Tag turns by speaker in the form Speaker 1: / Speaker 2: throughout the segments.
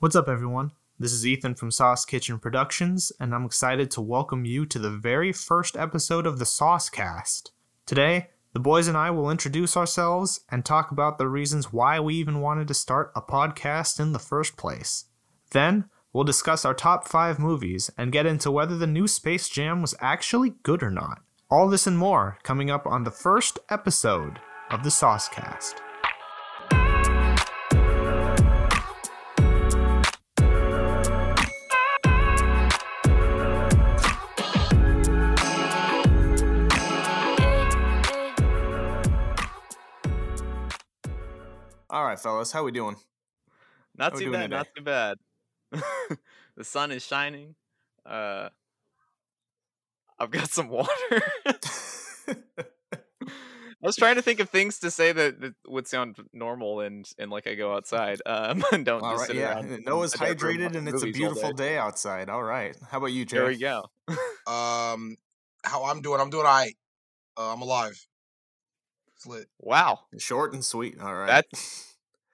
Speaker 1: What's up, everyone? This is Ethan from Sauce Kitchen Productions, and I'm excited to welcome you to the very first episode of the Sauce Cast. Today, the boys and I will introduce ourselves and talk about the reasons why we even wanted to start a podcast in the first place. Then, we'll discuss our top five movies and get into whether the new Space Jam was actually good or not. All this and more coming up on the first episode of the Sauce All right, fellas, how we doing?
Speaker 2: Not
Speaker 1: How
Speaker 2: too
Speaker 1: doing
Speaker 2: bad, not too bad. the sun is shining. Uh I've got some water. I was trying to think of things to say that, that would sound normal and and like I go outside. Um and don't
Speaker 1: All
Speaker 2: just
Speaker 1: right,
Speaker 2: sit
Speaker 1: yeah.
Speaker 2: around. in
Speaker 1: Noah's
Speaker 2: a dark room
Speaker 1: hydrated and it's a beautiful
Speaker 2: day.
Speaker 1: day outside. All right. How about you, Jay?
Speaker 2: There we go.
Speaker 3: Um, how I'm doing? I'm doing all right. Uh, I'm alive.
Speaker 2: Wow.
Speaker 1: Short and sweet. All right.
Speaker 2: That's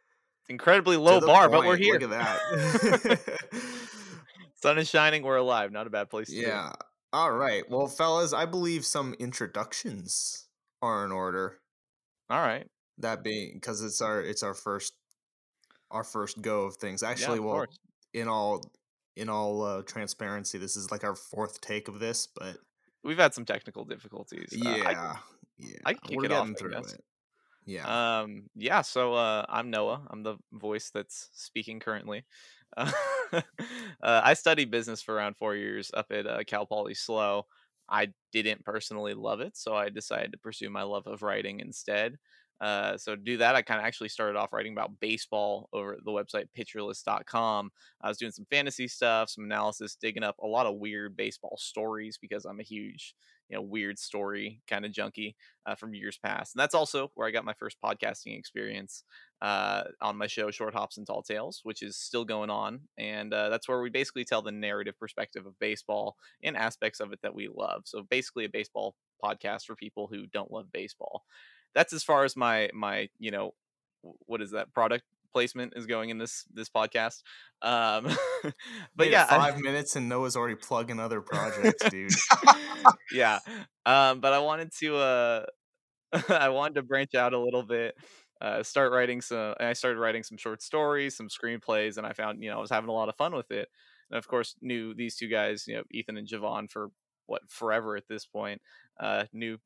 Speaker 2: Incredibly low bar, but we're here.
Speaker 1: Look at that.
Speaker 2: Sun is shining, we're alive. Not a bad place to be.
Speaker 1: yeah. All right. Well, fellas, I believe some introductions are in order.
Speaker 2: All right.
Speaker 1: That being because it's our it's our first our first go of things.
Speaker 2: Yeah,
Speaker 1: Actually,
Speaker 2: of
Speaker 1: well,
Speaker 2: course.
Speaker 1: in all in all uh, transparency, this is like our fourth take of this, but
Speaker 2: We've had some technical difficulties. Uh, I
Speaker 1: yeah,
Speaker 2: I can kick
Speaker 1: we're
Speaker 2: it off,
Speaker 1: through it. Yeah.
Speaker 2: Um, yeah, so uh, I'm Noah. I'm the voice that's speaking currently. Uh, uh, I studied business for around four years up at uh, Cal Poly SLO. I didn't personally love it, so I decided to pursue my love of writing instead. Uh, so to do that, I kind of actually started off writing about baseball over at the website pitcherlist.com. I was doing some fantasy stuff, some analysis, digging up a lot of weird baseball stories because I'm a huge, you know, weird story kind of junkie uh, from years past. And that's also where I got my first podcasting experience uh, on my show, Short Hops and Tall Tales, which is still going on. And uh, that's where we basically tell the narrative perspective of baseball and aspects of it that we love. So basically, a baseball podcast for people who don't love baseball. That's as far as my my you know what is that product placement is going in this this podcast. Um, but yeah, I-
Speaker 1: five minutes and Noah's already plugging other projects, dude.
Speaker 2: yeah. Um, but I wanted to uh I wanted to branch out a little bit, uh start writing some and I started writing some short stories, some screenplays, and I found, you know, I was having a lot of fun with it. And of course knew these two guys, you know, Ethan and Javon for what forever at this point. Uh knew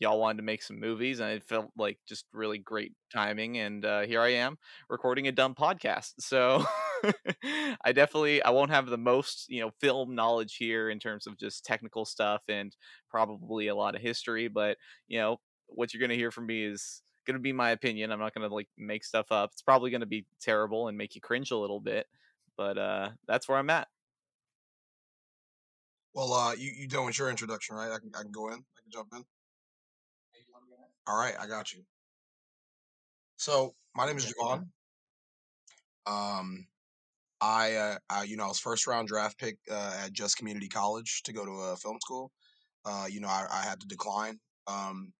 Speaker 2: y'all wanted to make some movies and it felt like just really great timing and uh here I am recording a dumb podcast. So I definitely I won't have the most, you know, film knowledge here in terms of just technical stuff and probably a lot of history, but you know, what you're to hear from me is to be my opinion. I'm not to like make stuff up. It's probably to be terrible and make you cringe a little bit, but uh that's where I'm at.
Speaker 3: Well, uh, you you done with your introduction, right? I can I can go in. I can jump in. All right, I got you. So my name is Javon. Um, I, uh, I you know I was first round draft pick uh, at Just Community College to go to a film school. Uh, you know I, I had to decline um,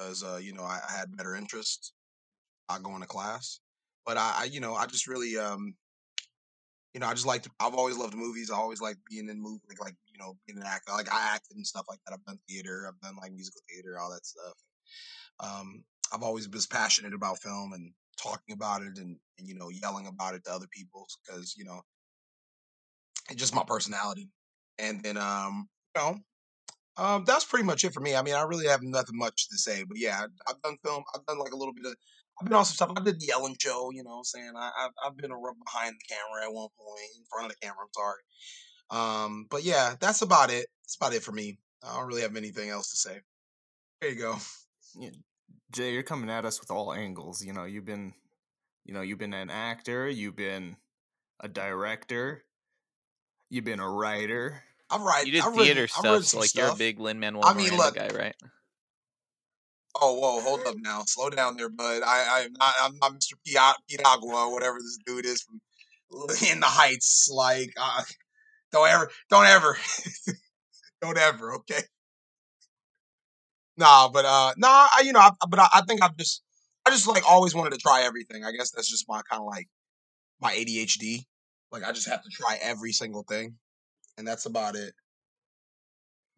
Speaker 3: as uh, you know I, I had better interests. I go into class, but I, I you know I just really um you know I just liked I've always loved movies. I always liked being in movies like like you know being an actor. Like I acted and stuff like that. I've done theater. I've done like musical theater, all that stuff. Um, I've always been passionate about film and talking about it and, and you know yelling about it to other people because you know it's just my personality. And then um you know um that's pretty much it for me. I mean I really have nothing much to say, but yeah I've done film. I've done like a little bit of. I've been on some stuff. I did the Ellen show, you know I'm saying? I, I've, I've been a behind the camera at one point, in front of the camera, I'm sorry. Um, but yeah, that's about it. That's about it for me. I don't really have anything else to say. There you go.
Speaker 1: Yeah, Jay, you're coming at us with all angles. You know, you've been, you know, you've been an actor, you've been a director, you've been a writer.
Speaker 3: I'm right.
Speaker 2: You did
Speaker 3: I've written-
Speaker 2: theater
Speaker 3: I've written
Speaker 2: stuff, so
Speaker 3: some
Speaker 2: like you're a big Lin Manuel
Speaker 3: I mean,
Speaker 2: Miranda
Speaker 3: look,
Speaker 2: guy, right?
Speaker 3: Oh, whoa, hold up now. Slow down there, bud. I, I'm not, I'm not Mr. Pia- Piragua, whatever this dude is from in the Heights. Like, uh, don't ever, don't ever, don't ever. Okay. Nah, but uh, nah, I, you know, I, but I, I think I've just, I just like always wanted to try everything. I guess that's just my kind of like my ADHD. Like I just have to try every single thing, and that's about it.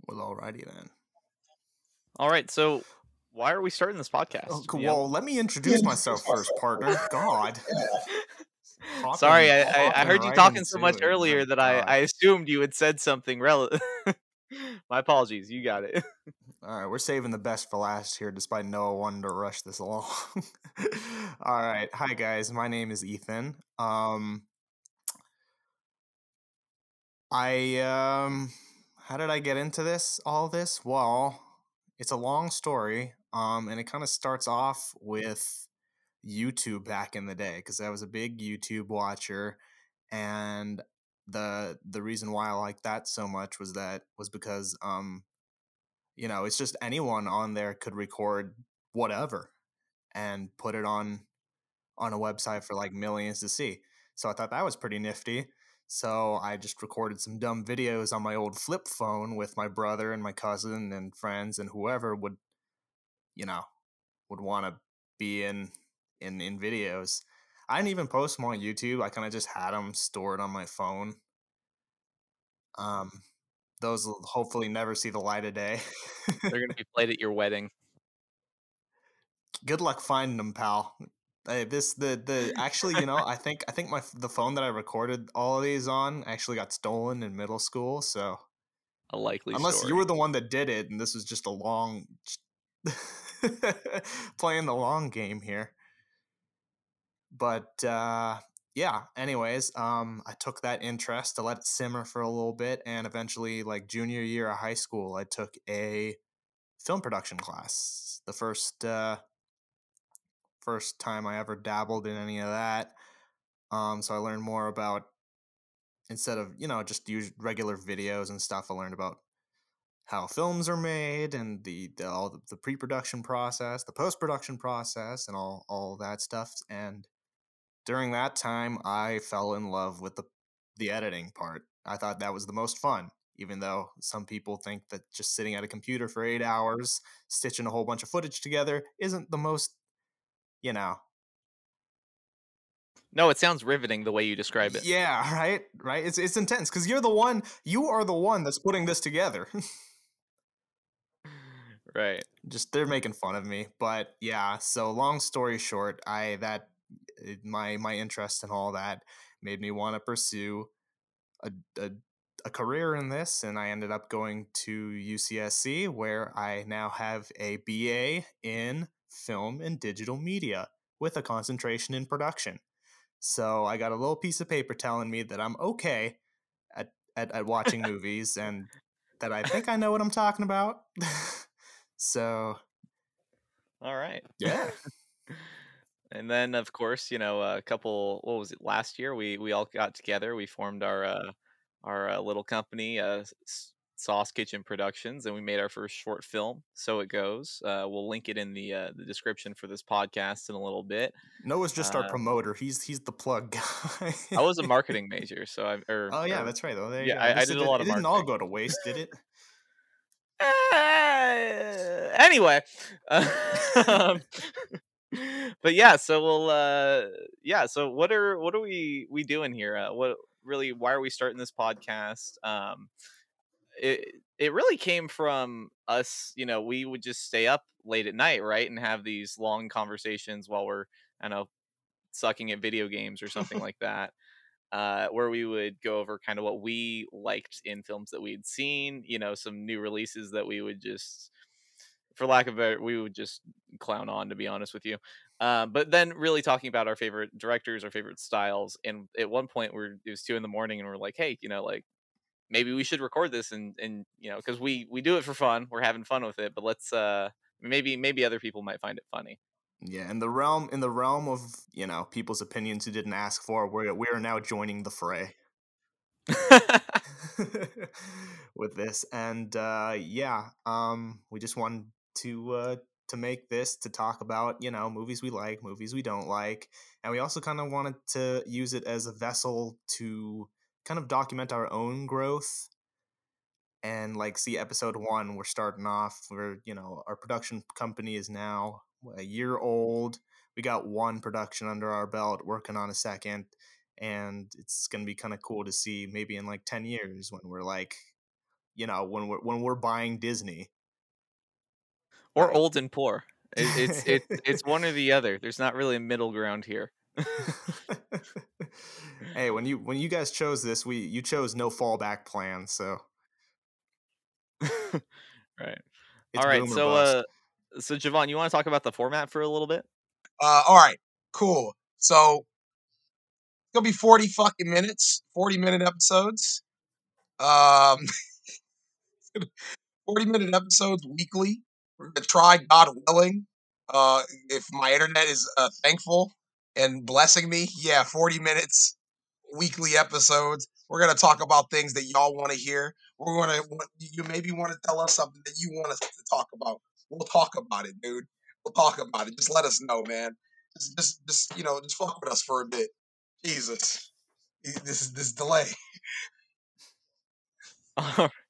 Speaker 1: Well, alrighty then.
Speaker 2: All right, so why are we starting this podcast?
Speaker 1: Oh,
Speaker 2: You know?
Speaker 1: well, let me introduce myself first, partner. God. Hopping-
Speaker 2: Sorry, I, I, I heard you
Speaker 1: right
Speaker 2: talking so much
Speaker 1: it,
Speaker 2: earlier that I, I assumed you had said something relevant. My apologies. You got it.
Speaker 1: All right, we're saving the best for last here, despite Noah wanting to rush this along. All right, hi guys. My name is Ethan. Um, I um, how did I get into this? All this? Well, it's a long story. Um, and it kind of starts off with YouTube back in the day because I was a big YouTube watcher, and the the reason why I liked that so much was that was because um you know it's just anyone on there could record whatever and put it on on a website for like millions to see. So i thought that was pretty nifty. So i just recorded some dumb videos on my old flip phone with my brother and my cousin and friends and whoever would you know would want to be in in in videos. I didn't even post them on youtube i kind of just had them stored on my phone. Um those will hopefully never see the light of day
Speaker 2: They're going to be played at your wedding.
Speaker 1: good luck finding them, pal. Hey, this the the actually, you know, I think I think my the phone that I recorded all of these on actually got stolen in middle school. So
Speaker 2: A likely
Speaker 1: unless
Speaker 2: story.
Speaker 1: you were the one that did it, and this was just a long playing the long game here. But uh, yeah, anyways, um, I took that interest to let it simmer for a little bit, and eventually, like junior year of high school, I took a film production class. The first uh, first time I ever dabbled in any of that. Um, so I learned more about instead of you know just use regular videos and stuff. I learned about how films are made and the, the all the, the pre-production process, the post-production process, and all all that stuff. And during that time, I fell in love with the the editing part. I thought that was the most fun, even though some people think that just sitting at a computer for eight hours, stitching a whole bunch of footage together, isn't the most, you know.
Speaker 2: No, it sounds riveting the way you describe it.
Speaker 1: Yeah, right, right. It's it's intense because you're the one. You are the one that's putting this together.
Speaker 2: Right.
Speaker 1: just they're making fun of me but yeah so long story short i that it- my my interest in all that made me want to pursue a, a a career in this and i ended up going to ucsc where i now have a ba in film and digital media with a concentration in production. So i got a little piece of paper telling me that i'm okay at at, at watching movies and that i think i know what i'm talking about. So
Speaker 2: All right.
Speaker 1: yeah
Speaker 2: And then, of course, you know, a couple. What was it? Last year, we we all got together. We formed our uh, our uh, little company, uh, S- Sauce Kitchen Productions, and we made our first short film. So it goes. Uh, we'll link it in the uh, the description for this podcast in a little bit.
Speaker 1: Noah's just our
Speaker 2: Uh,
Speaker 1: promoter. He's he's the plug guy.
Speaker 2: I was a marketing major, so I. Or,
Speaker 1: oh yeah,
Speaker 2: or-
Speaker 1: that's right. Though there you
Speaker 2: yeah,
Speaker 1: go.
Speaker 2: I- I did a
Speaker 1: it-
Speaker 2: lot
Speaker 1: It
Speaker 2: of
Speaker 1: didn't all
Speaker 2: marketing.
Speaker 1: go to waste, did it?
Speaker 2: Uh, anyway, um, but yeah, so we'll uh, yeah. So what are what are we we doing here? Uh, what really? Why are we starting this podcast? Um, it it really came from us. You know, we would just stay up late at night, right, and have these long conversations while we're I don't know sucking at video games or something like that uh, where we would go over kind of what we liked in films that we had seen, you know, some new releases that we would just, for lack of a better, we would just clown on, to be honest with you. Um, but then really talking about our favorite directors, our favorite styles. And at one point, we're it was two in the morning, and we're like, hey, you know, like maybe we should record this, and and you know, because we we do it for fun, we're having fun with it, but let's uh maybe maybe other people might find it funny.
Speaker 1: Yeah, in the realm in the realm of you know people's opinions who didn't ask for, we're we are now joining the fray with this, and uh, yeah, um, we just wanted to uh, to make this to talk about you know movies we like, movies we don't like, and we also kind of wanted to use it as a vessel to kind of document our own growth and like see episode one we're starting off we're you know our production company is now a year old we got one production under our belt working on a second and it's gonna be kind of cool to see maybe in like ten years when we're like, you know, when we're when we're buying Disney
Speaker 2: or old and poor. It, it's it, it's one or the other. There's not really a middle ground here.
Speaker 1: hey, when you when you guys chose this, we you chose no fallback plan, so
Speaker 2: right. It's all right, so uh, so Javon, you want to talk about the format for a little bit?
Speaker 3: Uh, all right, cool. So it's gonna be forty fucking minutes, forty minute episodes. Um, forty minute episodes weekly. We're gonna try, God willing. Uh, if my internet is uh, thankful and blessing me, yeah, forty minutes, weekly episodes. We're gonna talk about things that y'all want to hear. We're gonna you maybe want to tell us something that you want us to talk about. We'll talk about it, dude. We'll talk about it. Just let us know, man. Just, just, just you know, just fuck with us for a bit. Jesus, this is this delay.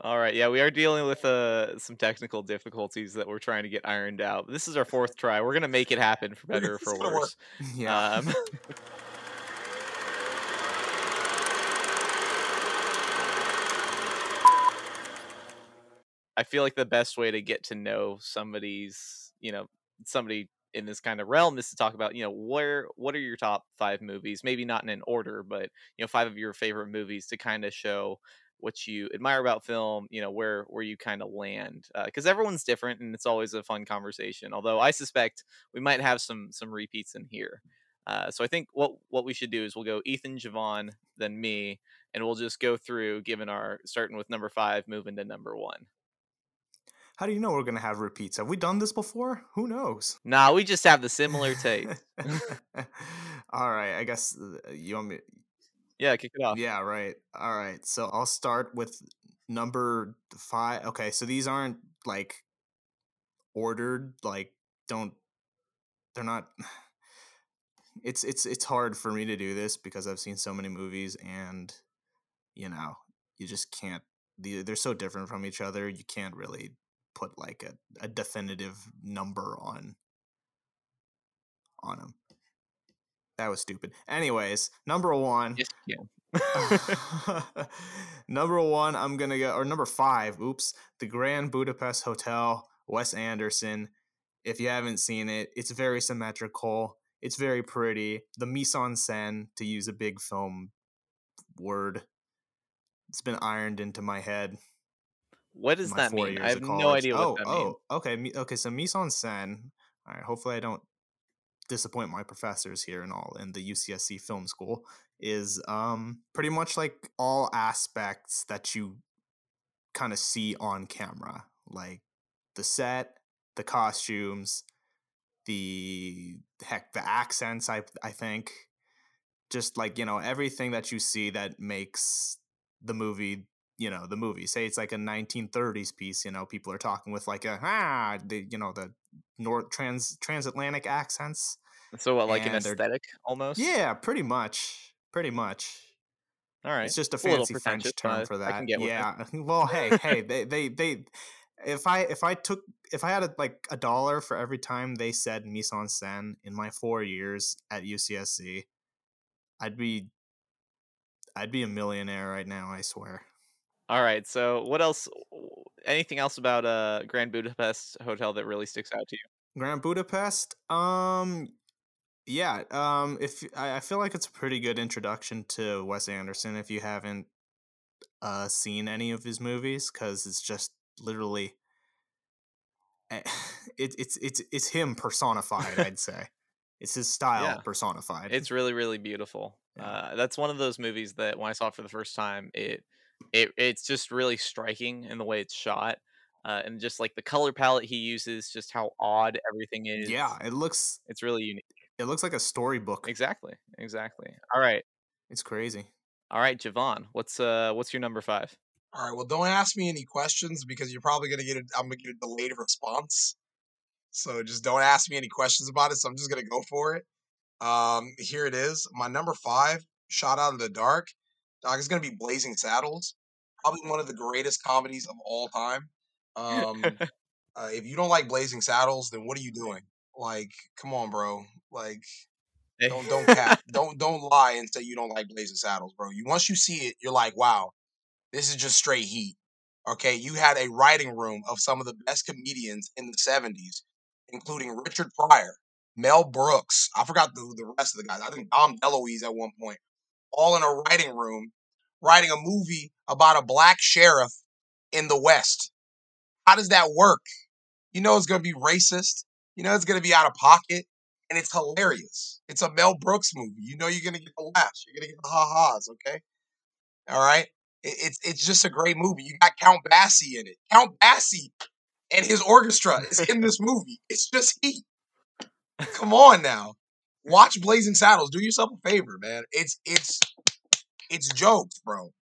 Speaker 2: All right, yeah, we are dealing with uh, some technical difficulties that we're trying to get ironed out. This is our fourth try. We're gonna make it happen for better or for worse. Yeah. Um, I feel like the best way to get to know somebody's, you know, somebody in this kind of realm is to talk about, you know, where what are your top five movies? Maybe not in an order, but you know, five of your favorite movies to kind of show what you admire about film, you know, where where you kind of land, because uh, everyone's different and it's always a fun conversation. Although I suspect we might have some some repeats in here. Uh, so I think what what we should do is we'll go Ethan, Javon, then me, and we'll just go through, given our starting with number five, moving to number one.
Speaker 1: How do you know we're gonna have repeats? Have we done this before? Who knows?
Speaker 2: Nah, we just have the similar tape.
Speaker 1: All right, I guess uh, you want me.
Speaker 2: Yeah, kick it off.
Speaker 1: Yeah, right. All right, so I'll start with number five. Okay, so these aren't like ordered. Like, don't. They're not. It's it's it's hard for me to do this because I've seen so many movies, and you know, you just can't. They're so different from each other. You can't really put like a, a definitive number on on him. That was stupid. Anyways, number one. Yes, yeah. number one, I'm gonna go or number five. Oops, the Grand Budapest Hotel, Wes Anderson. If you haven't seen it, it's very symmetrical. It's very pretty. The mise en scène, to use a big film word, it's been ironed into my head
Speaker 2: what does that mean? I have no idea what
Speaker 1: oh,
Speaker 2: that
Speaker 1: oh,
Speaker 2: means.
Speaker 1: Oh, okay, okay. So mise en scène. All right. Hopefully, I don't disappoint my professors here and all in the UCSC Film School. Is um pretty much like all aspects that you kind of see on camera, like the set, the costumes, the heck, the accents. I I think just like you know everything that you see that makes the movie you know the movie say it's like a 1930s piece you know people are talking with like a ah the you know the north trans transatlantic accents
Speaker 2: so what like an aesthetic almost?
Speaker 1: Yeah pretty much pretty much.
Speaker 2: All right
Speaker 1: it's just a fancy a french term for that. yeah well hey hey they they they if i if i took if i had a, like a dollar for every time they said mise en scène in my four years at ucsc i'd be i'd be a millionaire right now i swear
Speaker 2: all right. So, what else? Anything else about uh Grand Budapest Hotel that really sticks out to you?
Speaker 1: Grand Budapest. Um, yeah. Um, if I, I feel like it's a pretty good introduction to Wes Anderson if you haven't uh seen any of his movies, because it's just literally eh, it, it's it's it's him personified. I'd say it's his style yeah. personified.
Speaker 2: It's really really beautiful. Yeah. Uh, that's one of those movies that when I saw it for the first time, it it it's just really striking in the way it's shot. Uh, and just like the color palette he uses, just how odd everything is.
Speaker 1: Yeah, it looks.
Speaker 2: It's really unique.
Speaker 1: It looks like a storybook.
Speaker 2: Exactly. Exactly. All right.
Speaker 1: It's crazy.
Speaker 2: All right, Javon, what's uh what's your number five?
Speaker 3: All right. Well, don't ask me any questions because you're probably gonna get a, I'm gonna get a delayed response. So just don't ask me any questions about it. So I'm just gonna go for it. Um, here it is. My number five, Shot Out of the Dark. Dog, it's gonna be Blazing Saddles, probably one of the greatest comedies of all time. Um, uh, if you don't like Blazing Saddles, then what are you doing? Like, come on, bro. Like, Don't don't cap. don't don't lie and say you don't like Blazing Saddles, bro. You once you see it, you're like, wow, this is just straight heat. Okay, you had a writing room of some of the best comedians in the '70s, including Richard Pryor, Mel Brooks. I forgot the the rest of the guys. I think Dom DeLuise at one point, all in a writing room, writing a movie about a black sheriff in the West. How does that work? You know it's gonna be racist. You know it's gonna be out of pocket and it's hilarious. It's a Mel Brooks movie. You know you're gonna get the laughs. You're gonna get the ha-has. Okay, all right. It, it's it's just a great movie. You got Count Basie in it. Count Basie and his orchestra is in this movie. It's just heat. Come on now, watch Blazing Saddles. Do yourself a favor, man. It's it's it's jokes, bro.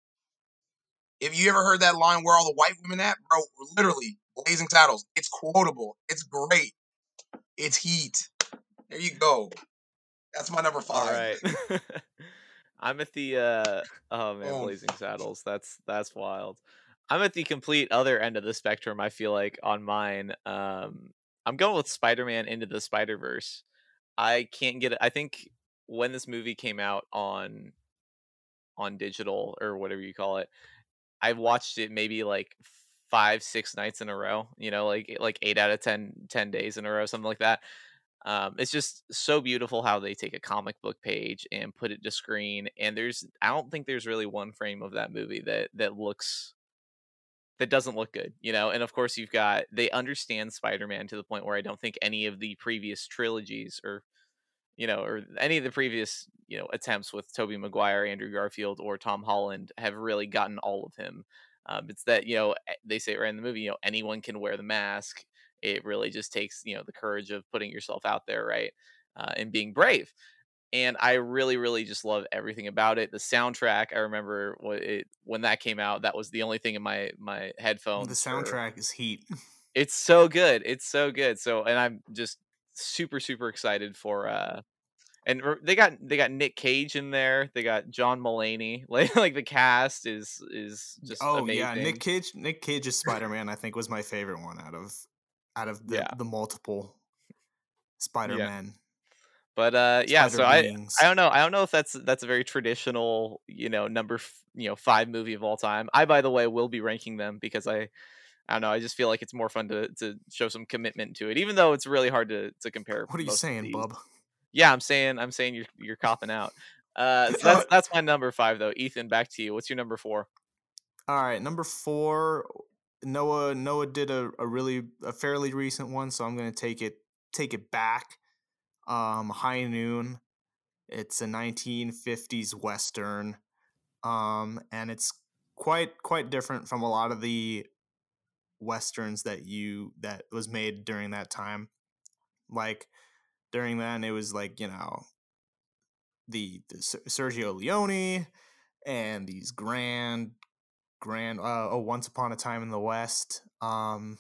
Speaker 3: If you ever heard that line, "Where all the white women at?" Bro, literally, Blazing Saddles. It's quotable. It's great. It's heat. There you go. That's my number five.
Speaker 2: All right. I'm at the uh oh man,
Speaker 3: Boom.
Speaker 2: Blazing Saddles. That's that's wild. I'm at the complete other end of the spectrum, I feel like, on mine. Um I'm going with Spider-Man into the Spider-Verse. I can't get it. I think when this movie came out on on digital or whatever you call it, I watched it maybe like five, six nights in a row, you know, like like eight out of 10, 10 days in a row, something like that. Um, it's just so beautiful how they take a comic book page and put it to screen. And there's, I don't think there's really one frame of that movie that that looks that doesn't look good, you know. And of course, you've got they understand Spider-Man to the point where I don't think any of the previous trilogies or you know, or any of the previous, you know, attempts with Tobey Maguire, Andrew Garfield, or Tom Holland have really gotten all of him. Um, it's that you know they say it right in the movie, you know, anyone can wear the mask. It really just takes you know the courage of putting yourself out there, right, uh, and being brave. And I really, really just love everything about it. The soundtrack, I remember when it when that came out, that was the only thing in my my headphones.
Speaker 1: The
Speaker 2: for-
Speaker 1: soundtrack is heat.
Speaker 2: it's so good. It's so good. So, and I'm just super super excited for uh and they got they got Nick Cage in there. They got John Mulaney. Like like the cast is is just
Speaker 1: oh
Speaker 2: amazing.
Speaker 1: yeah, Nick Cage. Nick Cage's Spider Man, I think, was my favorite one out of out of the,
Speaker 2: Yeah.
Speaker 1: the multiple Spider Man.
Speaker 2: But uh yeah, so I. I don't know. I don't know if that's that's a very traditional, you know, number f- you know, 5 movie of all time. I by the way will be ranking them because I I don't know, I just feel like it's more fun to to show some commitment to it even though it's really hard to to compare
Speaker 1: What are you saying, bub?
Speaker 2: Yeah, I'm saying I'm saying you're you're copping out. Uh so that's that's my number 5 though. Ethan, back to you. What's your number 4?
Speaker 1: All right, number four. Noah Noah did a, a really a fairly recent one, so I'm gonna take it take it back. Um, High Noon. It's a 1950s western, um, and it's quite quite different from a lot of the westerns that you that was made during that time. Like during then, it was like you know the, the Sergio Leone and these grand grand uh, oh once upon a time in the west um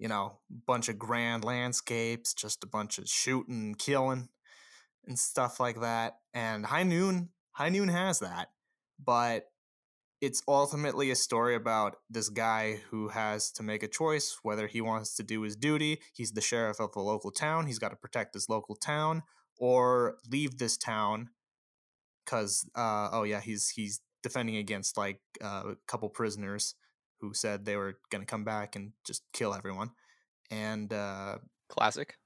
Speaker 1: you know bunch of grand landscapes just a bunch of shooting killing and stuff like that and high noon high noon has that but it's ultimately a story about this guy who has to make a choice whether he wants to do his duty he's the sheriff of a local town he's got to protect his local town or leave this town because uh, oh yeah he's he's defending against like uh, a couple prisoners who said they were going to come back and just kill everyone and uh,
Speaker 2: Classic.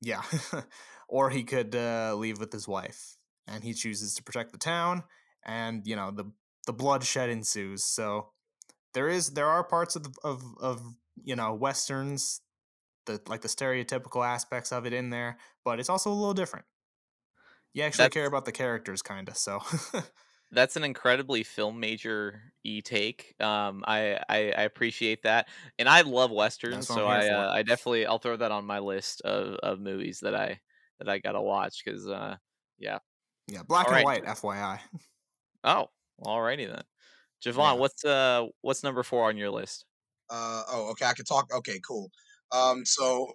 Speaker 1: yeah or he could uh, leave with his wife and he chooses to protect the town and you know the the bloodshed ensues so there is there are parts of the, of of you know westerns the like the stereotypical aspects of it in there but it's also a little different you actually care about the characters kind of so
Speaker 2: That's an incredibly film major e take. Um, I, I I appreciate that, and I love westerns, so I uh, I definitely I'll throw that on my list of, of movies that I that I gotta watch because uh
Speaker 1: yeah yeah, black
Speaker 2: Alright.
Speaker 1: and white fyi
Speaker 2: oh alrighty then, Javon,
Speaker 1: Yeah.
Speaker 2: what's uh what's number four on your list?
Speaker 3: Uh, oh, okay. I can talk. Okay, cool. Um, so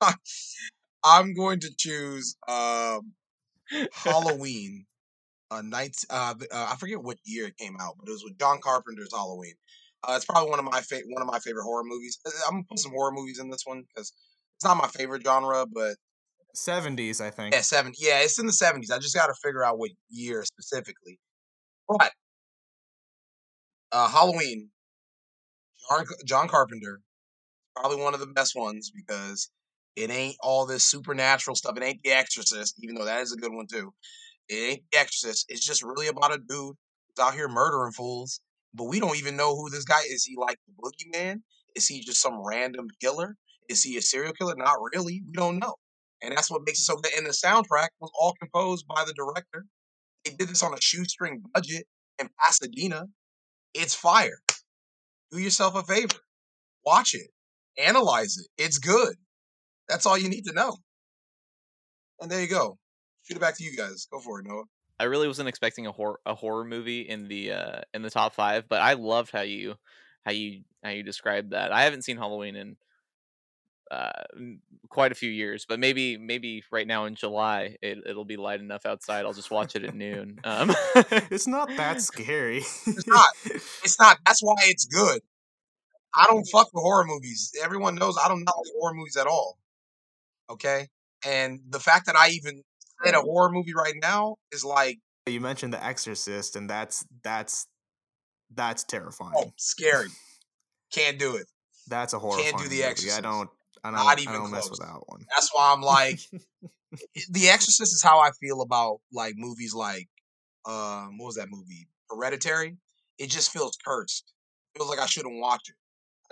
Speaker 3: I'm going to choose um Halloween. Uh, night. Uh, uh, I forget what year it came out, but it was with John Carpenter's Halloween. Uh, it's probably one of my fa- one of my favorite horror movies. Uh, I'm gonna put some horror movies in this one because it's not my favorite genre, but
Speaker 1: 70s, I think.
Speaker 3: Yeah, seven. Yeah, it's in the seventies. I just got to figure out what year specifically. But uh, Halloween, John, John Carpenter, probably one of the best ones because it ain't all this supernatural stuff. It ain't The Exorcist, even though that is a good one too. It ain't The Exorcist. It's just really about a dude who's out here murdering fools. But we don't even know who this guy is. He like the boogeyman? Is he just some random killer? Is he a serial killer? Not really. We don't know. And that's what makes it so good. And the soundtrack was all composed by the director. They did this on a shoestring budget in Pasadena. It's fire. Do yourself a favor. Watch it. Analyze it. It's good. That's all you need to know. And there you go. Shoot it back to you guys. Go for it, Noah.
Speaker 2: I really wasn't expecting a horror a horror movie in the uh in the top five, but I loved how you how you how you described that. I haven't seen Halloween in uh quite a few years, but maybe maybe right now in July it it'll be light enough outside. I'll just watch it at noon. Um,
Speaker 1: It's not that scary.
Speaker 3: It's not. It's not. That's why it's good. I don't fuck with horror movies. Everyone knows I don't know horror movies at all. Okay? And the fact that I even said a horror movie right now is like,
Speaker 1: you mentioned The Exorcist, and that's that's that's
Speaker 3: oh,
Speaker 1: terrifying.
Speaker 3: scary. Can't do it.
Speaker 1: That's a horror.
Speaker 3: Can't do The
Speaker 1: movie. I don't. I don't,
Speaker 3: Not
Speaker 1: I
Speaker 3: even
Speaker 1: don't mess with
Speaker 3: close.
Speaker 1: that one.
Speaker 3: That's why I'm like, The Exorcist is how I feel about like movies like, um, what was that movie? Hereditary. It just feels cursed. feels like I shouldn't watch it.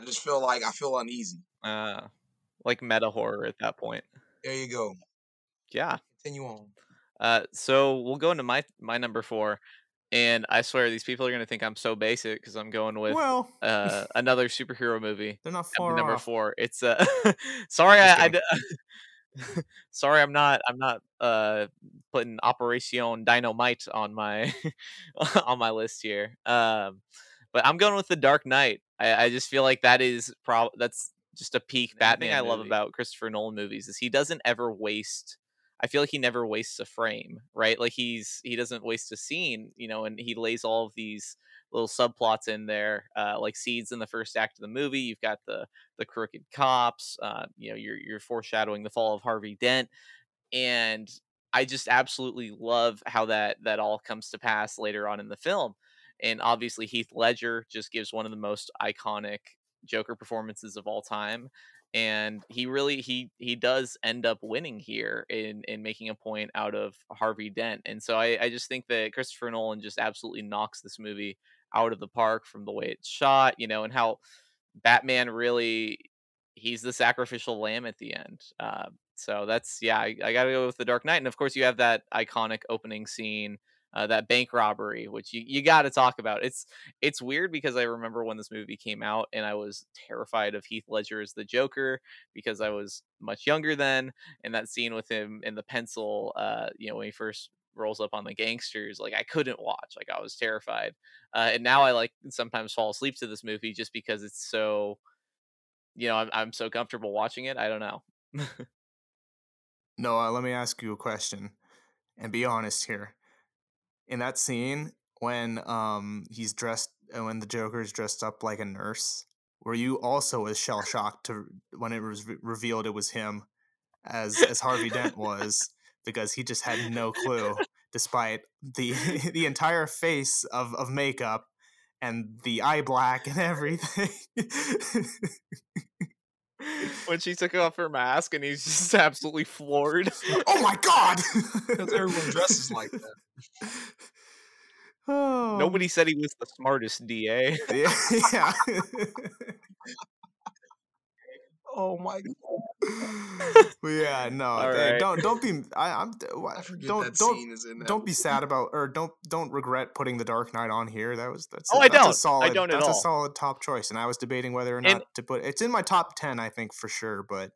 Speaker 3: I just feel like I feel uneasy.
Speaker 2: uh, like meta horror at that point.
Speaker 3: There you go.
Speaker 2: Yeah.
Speaker 3: Continue on.
Speaker 2: Uh, so we'll go into my my number four, and I swear these people are gonna think I'm so basic because I'm going with
Speaker 1: well,
Speaker 2: uh another superhero movie.
Speaker 1: they're not far
Speaker 2: number
Speaker 1: off.
Speaker 2: four. It's uh sorry I sorry, I'm not I'm not uh putting Operation Dynamite on my on my list here. Um but I'm going with the Dark Knight. I, I just feel like that is prob that's just a peak Batman. Thing I love
Speaker 3: movie.
Speaker 2: about Christopher Nolan movies is he doesn't ever waste I feel like he never wastes a frame, right? Like he's he doesn't waste a scene, you know, and he lays all of these little subplots in there, uh, like seeds in the first act of the movie. You've got the the crooked cops, uh, you know, you're you're foreshadowing the fall of Harvey Dent, and I just absolutely love how that that all comes to pass later on in the film. And obviously, Heath Ledger just gives one of the most iconic Joker performances of all time and he really he he does end up winning here in in making a point out of Harvey Dent. And so I, I just think that Christopher Nolan just absolutely knocks this movie out of the park from the way it's shot, you know, and how Batman really he's the sacrificial lamb at the end. Uh, so that's yeah, I, I got to go with the Dark Knight, and of course you have that iconic opening scene. Uh, that bank robbery, which you, you got to talk about. It's it's weird because I remember when this movie came out and I was terrified of Heath Ledger as the Joker because I was much younger then, and that scene with him in the pencil, uh, you know, when he first rolls up on the gangsters, like I couldn't watch, like I was terrified. Uh, and now I like sometimes fall asleep to this movie just because it's so, you know, I'm I'm so comfortable watching it. I don't know.
Speaker 1: Noah, let me ask you a question, and be honest here. In that scene, when um he's dressed, uh, when the Joker's dressed up like a nurse, were you also as shell shocked to when it was re- revealed it was him, as as Harvey Dent was, because he just had no clue, despite the the entire face of of makeup and the eye black and everything.
Speaker 2: when she took off her mask and he's just absolutely floored.
Speaker 1: oh my god!
Speaker 3: Because everyone dresses like that.
Speaker 1: Oh.
Speaker 2: Nobody said he was the smartest DA.
Speaker 1: Yeah. yeah.
Speaker 3: Oh my god.
Speaker 1: yeah, no,
Speaker 2: right.
Speaker 1: don't don't be. I, I'm
Speaker 3: I forget
Speaker 1: don't don't
Speaker 3: scene is in that.
Speaker 1: don't be sad about or don't don't regret putting the Dark Knight on here. That was that's
Speaker 2: Oh,
Speaker 1: a,
Speaker 2: I
Speaker 1: that's
Speaker 2: don't. I
Speaker 1: A solid,
Speaker 2: don't at
Speaker 1: that's
Speaker 2: all.
Speaker 1: a solid top choice, and I was debating whether or not
Speaker 2: And-
Speaker 1: to put. It's in my top ten, I think for sure. But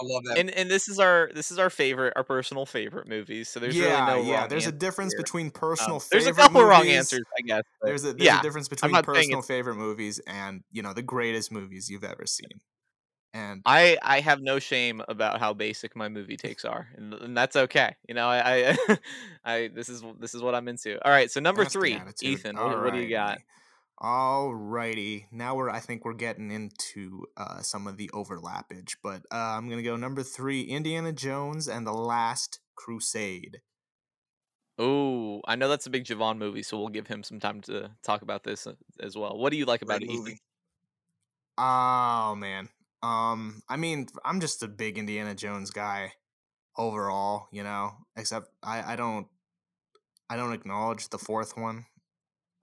Speaker 3: I love that.
Speaker 2: and and this is our this is our favorite our personal favorite movies. So there's
Speaker 1: yeah,
Speaker 2: really no
Speaker 1: yeah. There's a difference
Speaker 2: here.
Speaker 1: between
Speaker 2: Um,
Speaker 1: personal.
Speaker 2: there's a couple wrong answers, I guess.
Speaker 1: There's a there's
Speaker 2: yeah,
Speaker 1: a difference between personal favorite movies and you know the greatest movies you've ever seen. And
Speaker 2: I I have no shame about how basic my movie takes are, and, and that's okay. You know, I, I I this is this is what I'm into. All right, so number
Speaker 1: that's
Speaker 2: three. Ethan, what, what do you got?
Speaker 1: Alrighty. Now we're I think we're getting into uh, some of the overlappage, but uh, I'm gonna go number three: Indiana Jones and the Last Crusade.
Speaker 2: Oh, I know that's a big Javon movie, so we'll give him some time to talk about this uh, as well. What do you like about
Speaker 3: Great
Speaker 2: it, Ethan?
Speaker 3: movie.
Speaker 1: Oh man, um, I mean, I'm just a big Indiana Jones guy overall, you know. Except I I don't I don't acknowledge the fourth one.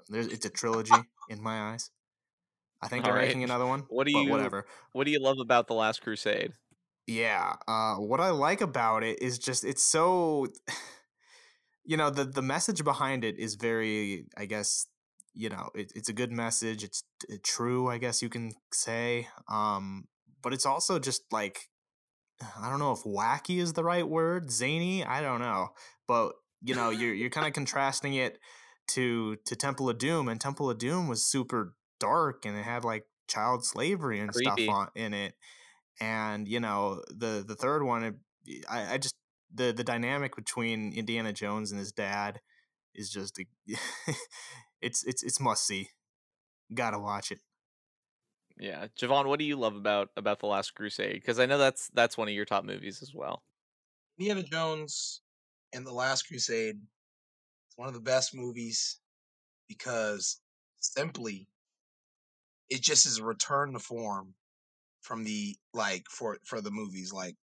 Speaker 1: There's it's a trilogy in my eyes. I think they're
Speaker 2: All right.
Speaker 1: making another one,
Speaker 2: What do you-
Speaker 1: whatever.
Speaker 2: What do you love about the Last Crusade?
Speaker 1: Yeah. Uh, what I like about it is just it's so, you know, the the message behind it is very, I guess, you know, it, it's a good message. It's true, I guess you can say. Um, but it's also just like, I don't know if wacky is the right word, zany. I don't know, but you know, you're you're kind of contrasting it to to Temple of Doom, and Temple of Doom was super dark and it had like child slavery and
Speaker 2: Creepy.
Speaker 1: stuff on, in it and you know the the third one it- I, I just the the dynamic between indiana jones and his dad is just a, it's it's it's must see gotta watch it
Speaker 2: Yeah, Javon, what do you love about about the Last Crusade? Because I know that's that's one of your top movies as well.
Speaker 3: Indiana Jones and the Last Crusade is one of the best movies because simply it just is a return to form from the like for for the movies like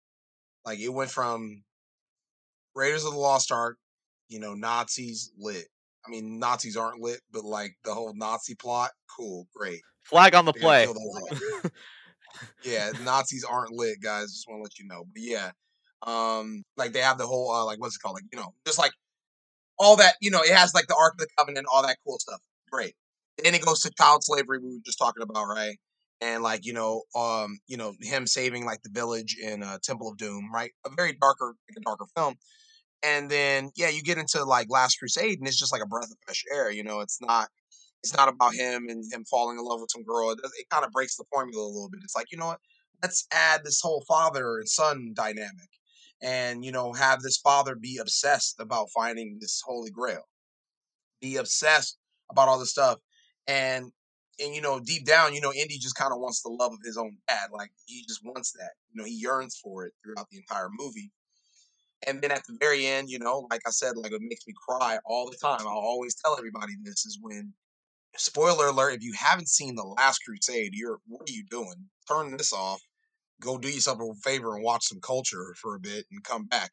Speaker 3: like it went from Raiders of the Lost Ark, you know, Nazis lit. I mean, Nazis aren't lit, but like the whole Nazi plot, cool, great.
Speaker 2: Flag on the
Speaker 3: They're
Speaker 2: play.
Speaker 3: kill those all. yeah, Nazis aren't lit, guys. Just want to let you know. But yeah, um, like they have the whole uh, like what's it called? Like you know, just like all that. You know, it has like the Ark of the Covenant, all that cool stuff. Great. Then it goes to child slavery. We were just talking about, right? And like you know, um, you know, him saving like the village in uh, Temple of Doom, right? A very darker, like a darker film. And then yeah, you get into like Last Crusade, and it's just like a breath of fresh air. You know, it's not it's not about him and him falling in love with some girl. It, it kind of breaks the formula a little bit. It's like, you know what? Let's add this whole father and son dynamic and, you know, have this father be obsessed about finding this holy grail, be obsessed about all this stuff. And, and, you know, deep down, you know, Indy just kind of wants the love of his own dad. Like, he just wants that. You know, he yearns for it throughout the entire movie. And then at the very end, you know, like I said, like it makes me cry all the time. I'll always tell everybody this is when spoiler alert if you haven't seen the last crusade you're what are you doing turn this off go do yourself a favor and watch some culture for a bit and come back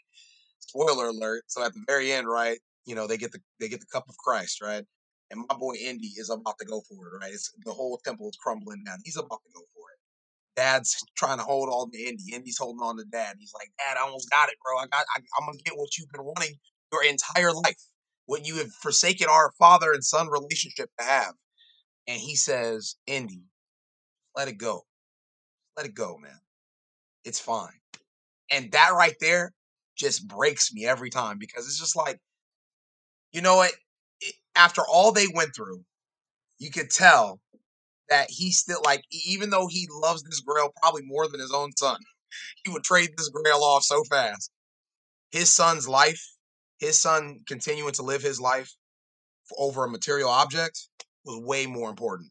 Speaker 3: spoiler alert so at the very end right you know they get the they get the cup of christ right and my boy indy is about to go for it right it's the whole temple is crumbling down he's about to go for it dad's trying to hold on to indy indy's holding on to dad he's like dad i almost got it bro i got I, i'm gonna get what you've been wanting your entire life what you have forsaken our father and son relationship to have. And he says, Indy, let it go. Let it go, man. It's fine. And that right there just breaks me every time because it's just like, you know what? After all they went through, you could tell that he still like, even though he loves this grail probably more than his own son, he would trade this grail off so fast. His son's life, his son continuing to live his life over a material object was way more important.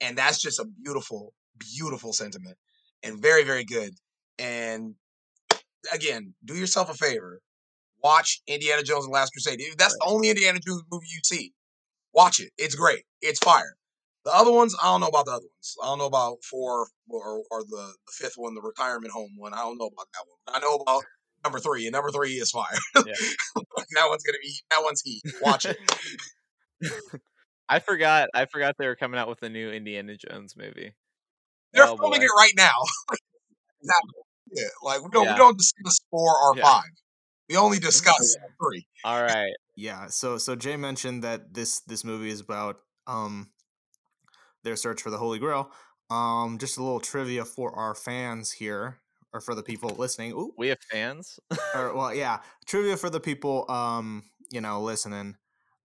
Speaker 3: And that's just a beautiful, beautiful sentiment and very, very good. And again, do yourself a favor. Watch Indiana Jones and the Last Crusade. If that's the only Indiana Jones movie you see, watch it. It's great. It's fire. The other ones, I don't know about the other ones. I don't know about four or, or the, the fifth one, the retirement home one. I don't know about that one. I know about number three, and number three is fire. that one's gonna be that one's heat. Watch it.
Speaker 2: I forgot. I forgot they were coming out with a new Indiana Jones movie.
Speaker 3: They're
Speaker 2: Oh,
Speaker 3: filming
Speaker 2: boy.
Speaker 3: it right now. Exactly. yeah, like we don't
Speaker 2: Yeah.
Speaker 3: we don't discuss four or
Speaker 2: Yeah.
Speaker 3: five. We only discuss three.
Speaker 2: All right.
Speaker 1: yeah so so jay mentioned that this this movie is about um their search for the holy grail um just a little trivia for our fans here or for the people listening Ooh,
Speaker 2: We have fans.
Speaker 1: or well yeah trivia for the people um you know listening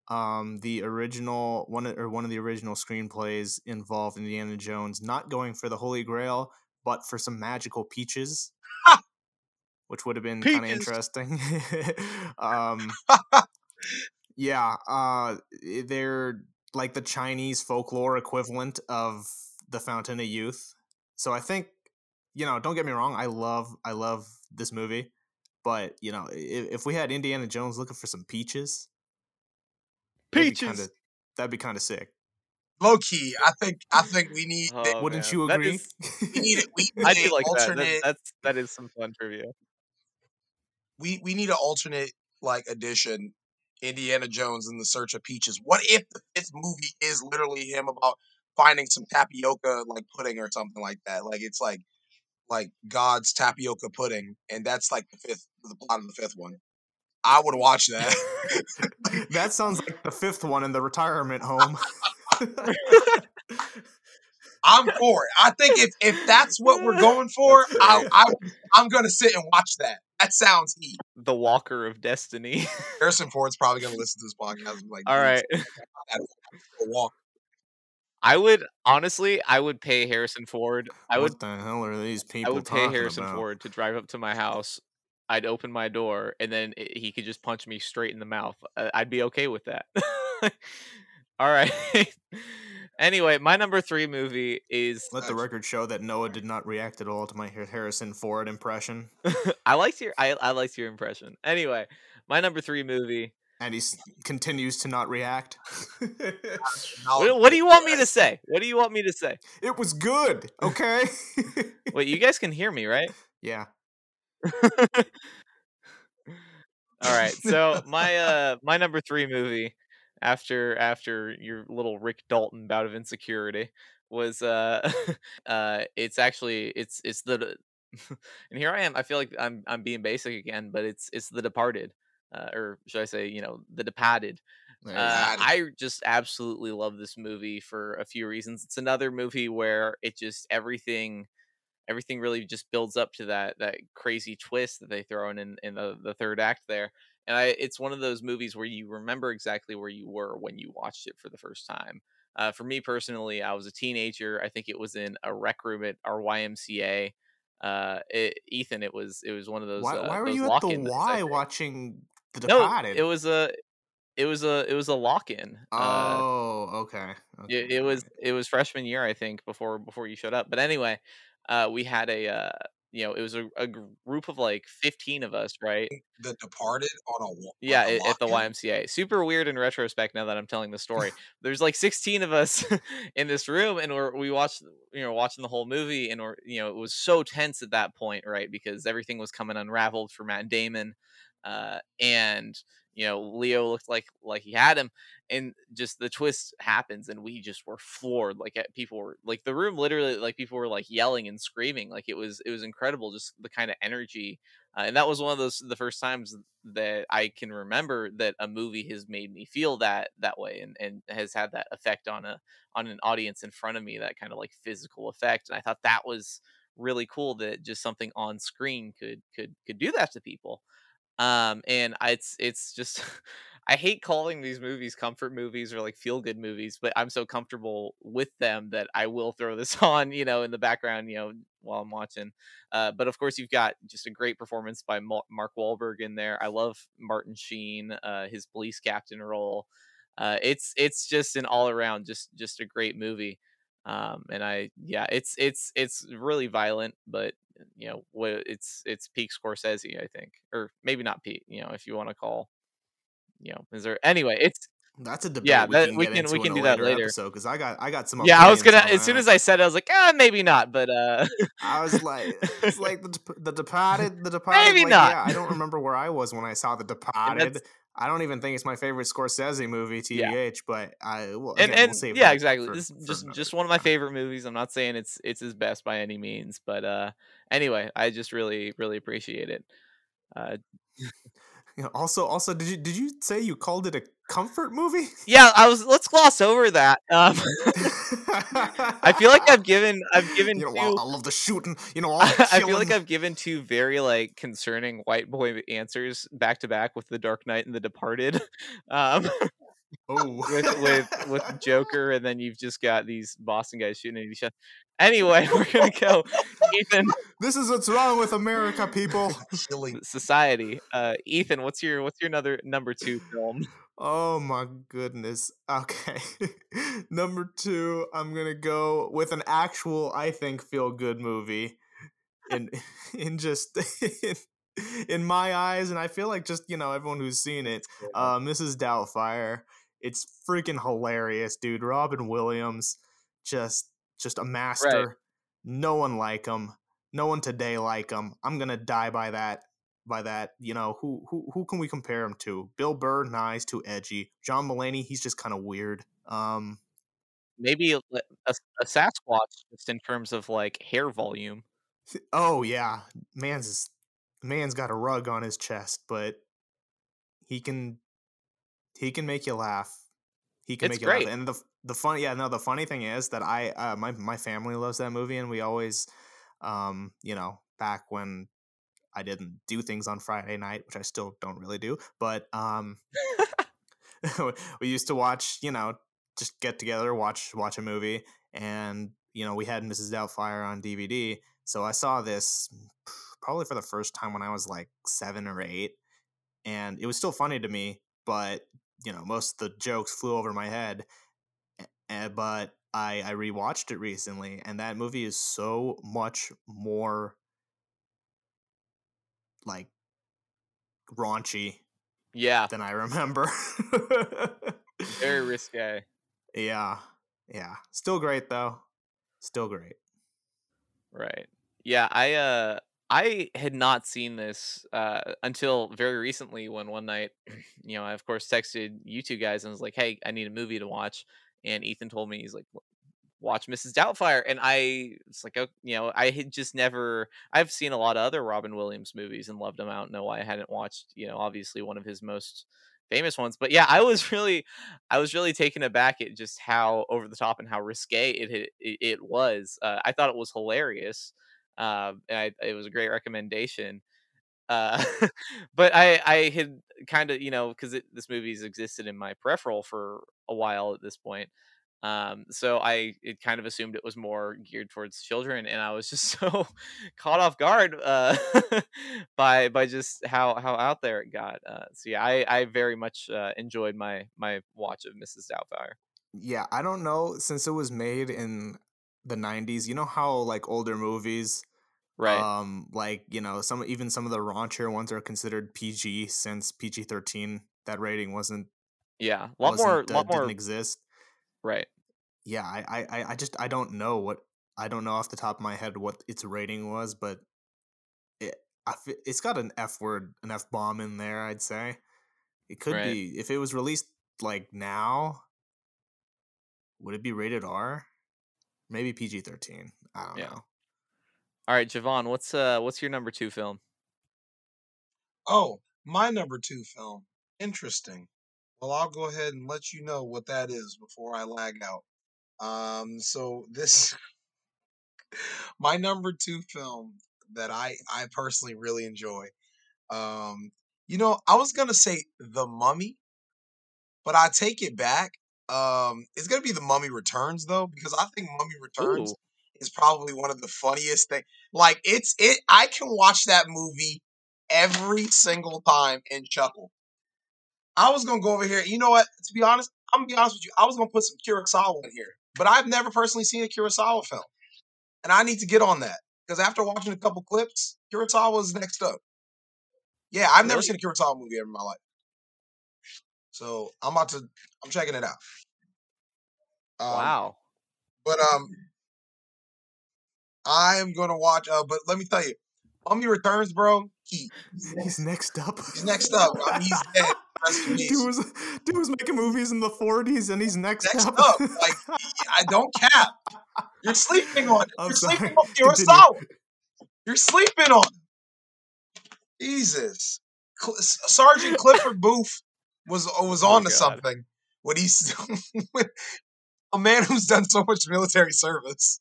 Speaker 1: um the original one or one of the original screenplays involved indiana jones not going for the holy grail but for some magical peaches. Which would have been kind of interesting. Um yeah uh they're like the Chinese folklore equivalent of the Fountain of Youth. So I think, you know, don't get me wrong, I love I love this movie, but you know, if, if we had Indiana Jones looking for some peaches,
Speaker 2: Peaches.
Speaker 1: kinda, that'd be kind of sick.
Speaker 3: Low key, I think I think we need
Speaker 2: Oh,
Speaker 1: Wouldn't
Speaker 2: man.
Speaker 1: you agree?
Speaker 2: is-
Speaker 3: we need it. we need
Speaker 2: I
Speaker 3: an
Speaker 2: do like that.
Speaker 3: alternate
Speaker 2: that. That's that is some fun trivia.
Speaker 3: we we need an alternate like edition Indiana Jones in the search of peaches. What if the fifth movie is literally him about finding some tapioca like pudding or something like that? Like it's like like God's tapioca pudding, and that's like the fifth the plot of the fifth one. I would watch that.
Speaker 1: that sounds like the fifth one in the retirement home.
Speaker 3: I'm for it. I think if if that's what we're going for, I, I I'm gonna sit and watch that. That sounds heat.
Speaker 2: the Walker of Destiny.
Speaker 3: Harrison Ford's probably gonna listen to this podcast and be like,
Speaker 2: all right,
Speaker 3: "Dude, a walk.
Speaker 2: I would honestly, I would pay Harrison Ford. I would
Speaker 1: what the hell are these people?
Speaker 2: I would pay
Speaker 1: talking
Speaker 2: Harrison
Speaker 1: about?
Speaker 2: Ford to drive up to my house. I'd open my door and then he could just punch me straight in the mouth. Uh, I'd be okay with that. All right. anyway, my number three movie is
Speaker 1: Let the record show that Noah did not react at all to my Harrison Ford impression,
Speaker 2: I liked your I, I liked your impression. Anyway, my number three movie.
Speaker 1: and he s- continues to not react.
Speaker 2: What, what do you want me to say? What do you want me to say?
Speaker 1: it was good, okay?
Speaker 2: Wait, you guys can hear me, right?
Speaker 1: yeah.
Speaker 2: All right. So my uh my number three movie after after your little Rick Dalton bout of insecurity was uh uh it's actually it's it's the and here I am. I feel like I'm I'm being basic again, but it's it's The Departed. Uh, or should I say, you know, The Departed. Uh. I just absolutely love this movie for a few reasons. It's another movie where it just everything everything really just builds up to that that crazy twist that they throw in in, in the, the third act there. And I, it's one of those movies where you remember exactly where you were when you watched it for the first time. Uh, for me personally, I was a teenager. I think it was in a rec room at our YMCA. Uh, it, Ethan, it was it was one of those.
Speaker 1: why,
Speaker 2: uh,
Speaker 1: why were you at the
Speaker 2: lock-in nights, I
Speaker 1: Y watching The
Speaker 2: No, it was a it was a it was a lock in. Uh,
Speaker 1: Oh, okay. okay.
Speaker 2: it, it was it was freshman year i think before before you showed up but anyway uh we had a uh you know it was a, a group of like 15 of us right?
Speaker 3: The Departed on a on
Speaker 2: yeah
Speaker 3: a
Speaker 2: at the ymca super weird in retrospect now that i'm telling the story. There's like 16 of us in this room and we're we watched you know watching the whole movie and we're you know it was so tense at that point right? Because everything was coming unraveled for matt damon uh and you know leo looked like like he had him and just the twist happens and we just were floored like people were like the room literally like people were like yelling and screaming like it was it was incredible just the kind of energy uh, and that was one of those the first times that i can remember that a movie has made me feel that that way and and has had that effect on a on an audience in front of me that kind of like physical effect and i thought that was really cool that just something on screen could could could do that to people um and I, it's it's just i hate calling these movies comfort movies or like feel good movies but i'm so comfortable with them that i will throw this on you know in the background you know while i'm watching. Uh but of course you've got just a great performance by mark Wahlberg in there. I love martin sheen uh his police captain role. Uh it's it's just an all around just just a great movie. Um and i yeah it's it's it's really violent but you know what it's it's peak Scorsese, I think, or maybe not peak. You know, if you want to call, you know, is there anyway? It's
Speaker 1: That's a debate.
Speaker 2: Yeah,
Speaker 1: we
Speaker 2: that-
Speaker 1: can
Speaker 2: we can- we can do that
Speaker 1: later
Speaker 2: later.
Speaker 1: episode because I got I got some.
Speaker 2: yeah. I was gonna as soon as I said, it, I was like, ah, maybe not, but uh,
Speaker 1: I was like, it's like the the Departed, the Departed.
Speaker 2: Maybe
Speaker 1: like,
Speaker 2: not.
Speaker 1: Yeah, I don't remember where I was when I saw the Departed. I don't even think it's my favorite Scorsese movie,
Speaker 2: Yeah.
Speaker 1: But I well,
Speaker 2: and
Speaker 1: again,
Speaker 2: and
Speaker 1: we'll save
Speaker 2: yeah, exactly.
Speaker 1: for-
Speaker 2: this is just just one of my favorite movies. I'm not saying it's it's his best by any means, but uh, anyway, I just really really appreciate it. Uh,
Speaker 1: You know, also, also, did you did you say you called it a comfort movie?
Speaker 2: yeah, I was. Let's gloss over that. Um, I feel like I've given I've given
Speaker 1: you know,
Speaker 2: two.
Speaker 1: I, I love the shooting. You know,
Speaker 2: I feel like. I've given two very like concerning white boy answers back to back with The Dark Knight and The Departed, um,
Speaker 1: oh
Speaker 2: with with with Joker, and then you've just got these Boston guys shooting at each other. Anyway, we're gonna go, Ethan.
Speaker 1: This is what's wrong with America, people.
Speaker 3: Killing.
Speaker 2: Society. Uh, Ethan, what's your what's your another number two film?
Speaker 1: Oh my goodness. Okay. Number two, I'm gonna go with an actual, I think, feel good movie. In in just in, in my eyes, and I feel like just, you know, everyone who's seen it, uh, Mrs. Doubtfire. It's freaking hilarious, dude. Robin Williams, just just a master. No one like him. No one today like him. I'm gonna die by that. By that, you know, who who who can we compare him to? Bill Burr, nice, too edgy. John Mulaney, he's just kind of weird. Um,
Speaker 2: Maybe a, a, a Sasquatch, just in terms of like hair volume.
Speaker 1: oh yeah, man's man's got a rug on his chest, but he can he can make you laugh. He can
Speaker 2: It's
Speaker 1: make you
Speaker 2: great.
Speaker 1: laugh. And the the funny yeah, no, the funny thing is that I uh, my my family loves that movie and we always um, you know, back when I didn't do things on Friday night, which I still don't really do, but um we used to watch, you know, just get together, watch watch a movie and you know, we had Mrs. Doubtfire on DVD. So I saw this probably for the first time when I was like 7 or 8 and it was still funny to me, but you know, most of the jokes flew over my head. A- but I I rewatched it recently, and that movie is so much more like raunchy
Speaker 2: Yeah,
Speaker 1: than I remember.
Speaker 2: very risque.
Speaker 1: yeah, yeah. Still great though. Still great.
Speaker 2: Right. Yeah, I uh I had not seen this uh until very recently when one night, you know, I of course texted you two guys and was like, "Hey, I need a movie to watch." And Ethan told me he's like, "Watch Mrs. Doubtfire." And I it's like, you know, I had just never I've seen a lot of other Robin Williams movies and loved them I don't know why I hadn't watched, you know, obviously one of his most famous ones. But yeah, I was really I was really taken aback at just how over the top and how risque it it, it was. Uh, I thought it was hilarious um, and I, it was a great recommendation. Uh, but I I had kind of you know because this movie's existed in my peripheral for a while at this point. Um, so I it kind of assumed it was more geared towards children, and I was just so caught off guard uh, by by just how how out there it got. Uh, so yeah, I I very much uh, enjoyed my my watch of Mrs. Doubtfire.
Speaker 1: Yeah, I don't know since it was made in the 90s. You know how like older movies
Speaker 2: Right.
Speaker 1: um like, you know, some even some of the raunchier ones are considered PG since PG-13 that rating wasn't
Speaker 2: yeah. A lot
Speaker 1: wasn't,
Speaker 2: more. lot more.
Speaker 1: didn't exist.
Speaker 2: Right.
Speaker 1: Yeah, I, I I- I just I don't know what I don't know off the top of my head what its rating was, but it I, fe- it's got an F word, an F bomb in there. I'd say it could
Speaker 2: Right.
Speaker 1: be if it was released like now. Would it be rated R? Maybe PG thirteen. I don't
Speaker 2: Yeah.
Speaker 1: know.
Speaker 2: All right, Javon, what's uh what's your number two film?
Speaker 3: Oh, my number two film. Interesting. Well, I'll go ahead and let you know what that is before I lag out. Um, so this my number two film that I I personally really enjoy. Um, you know, I was gonna say The Mummy, but I take it back. Um, it's gonna be The Mummy Returns though, because I think Mummy Returns
Speaker 2: Ooh.
Speaker 3: is probably one of the funniest things. Like it's it I can watch that movie every single time and chuckle. I was gonna go over here. You know what? To be honest, I'm gonna be honest with you. I was gonna put some Kurosawa in here, but I've never personally seen a Kurosawa film, and I need to get on that because after watching a couple clips, Kurosawa is next up. Yeah, I've never seen a Kurosawa movie ever in my life, so I'm about to. I'm checking it out. Um,
Speaker 2: wow.
Speaker 3: But um, I am gonna watch. Uh, but let me tell you, Mummy Returns, bro. He
Speaker 1: He's next up.
Speaker 3: he's next up. I mean, he's dead. Rest in peace.
Speaker 1: Dude was dude was making movies in the forties and he's next,
Speaker 3: Next
Speaker 1: up.
Speaker 3: up, like I don't cap. You're sleeping on it.
Speaker 1: I'm
Speaker 3: You're
Speaker 1: sorry.
Speaker 3: sleeping on
Speaker 1: Continue.
Speaker 3: Kurosawa. You're sleeping on. it. Jesus, Cl- Sergeant Clifford Booth was was
Speaker 2: Oh,
Speaker 3: on to
Speaker 2: God.
Speaker 3: something What he's when a man who's done so much military service.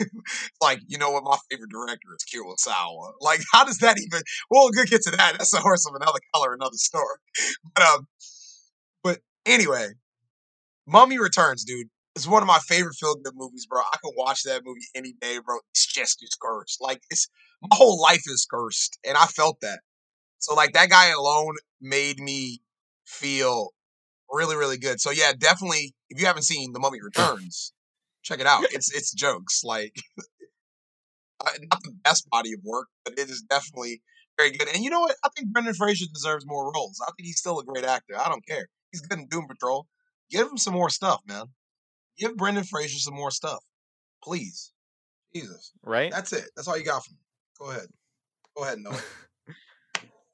Speaker 3: like, you know what? My favorite director is Kurosawa. Like, how does that even? We'll get to that. That's a horse of another color, another story. But um, but anyway, Mummy Returns, dude. it's one of my favorite feel good movies, bro. I can watch that movie any day, bro. It's just it's cursed. Like it's my whole life is cursed, and I felt that. So like that guy alone made me feel really, really good. So yeah, definitely. If you haven't seen The Mummy Returns, check it out. It's it's jokes. Like uh, not the best body of work, but it is definitely very good. And you know what? I think Brendan Fraser deserves more roles. I think he's still a great actor. I don't care. He's good in Doom Patrol. Give him some more stuff, man. Give Brendan Fraser some more stuff, please. Jesus.
Speaker 2: Right.
Speaker 3: That's it. That's all you got from me. Go ahead. Go ahead, Noah.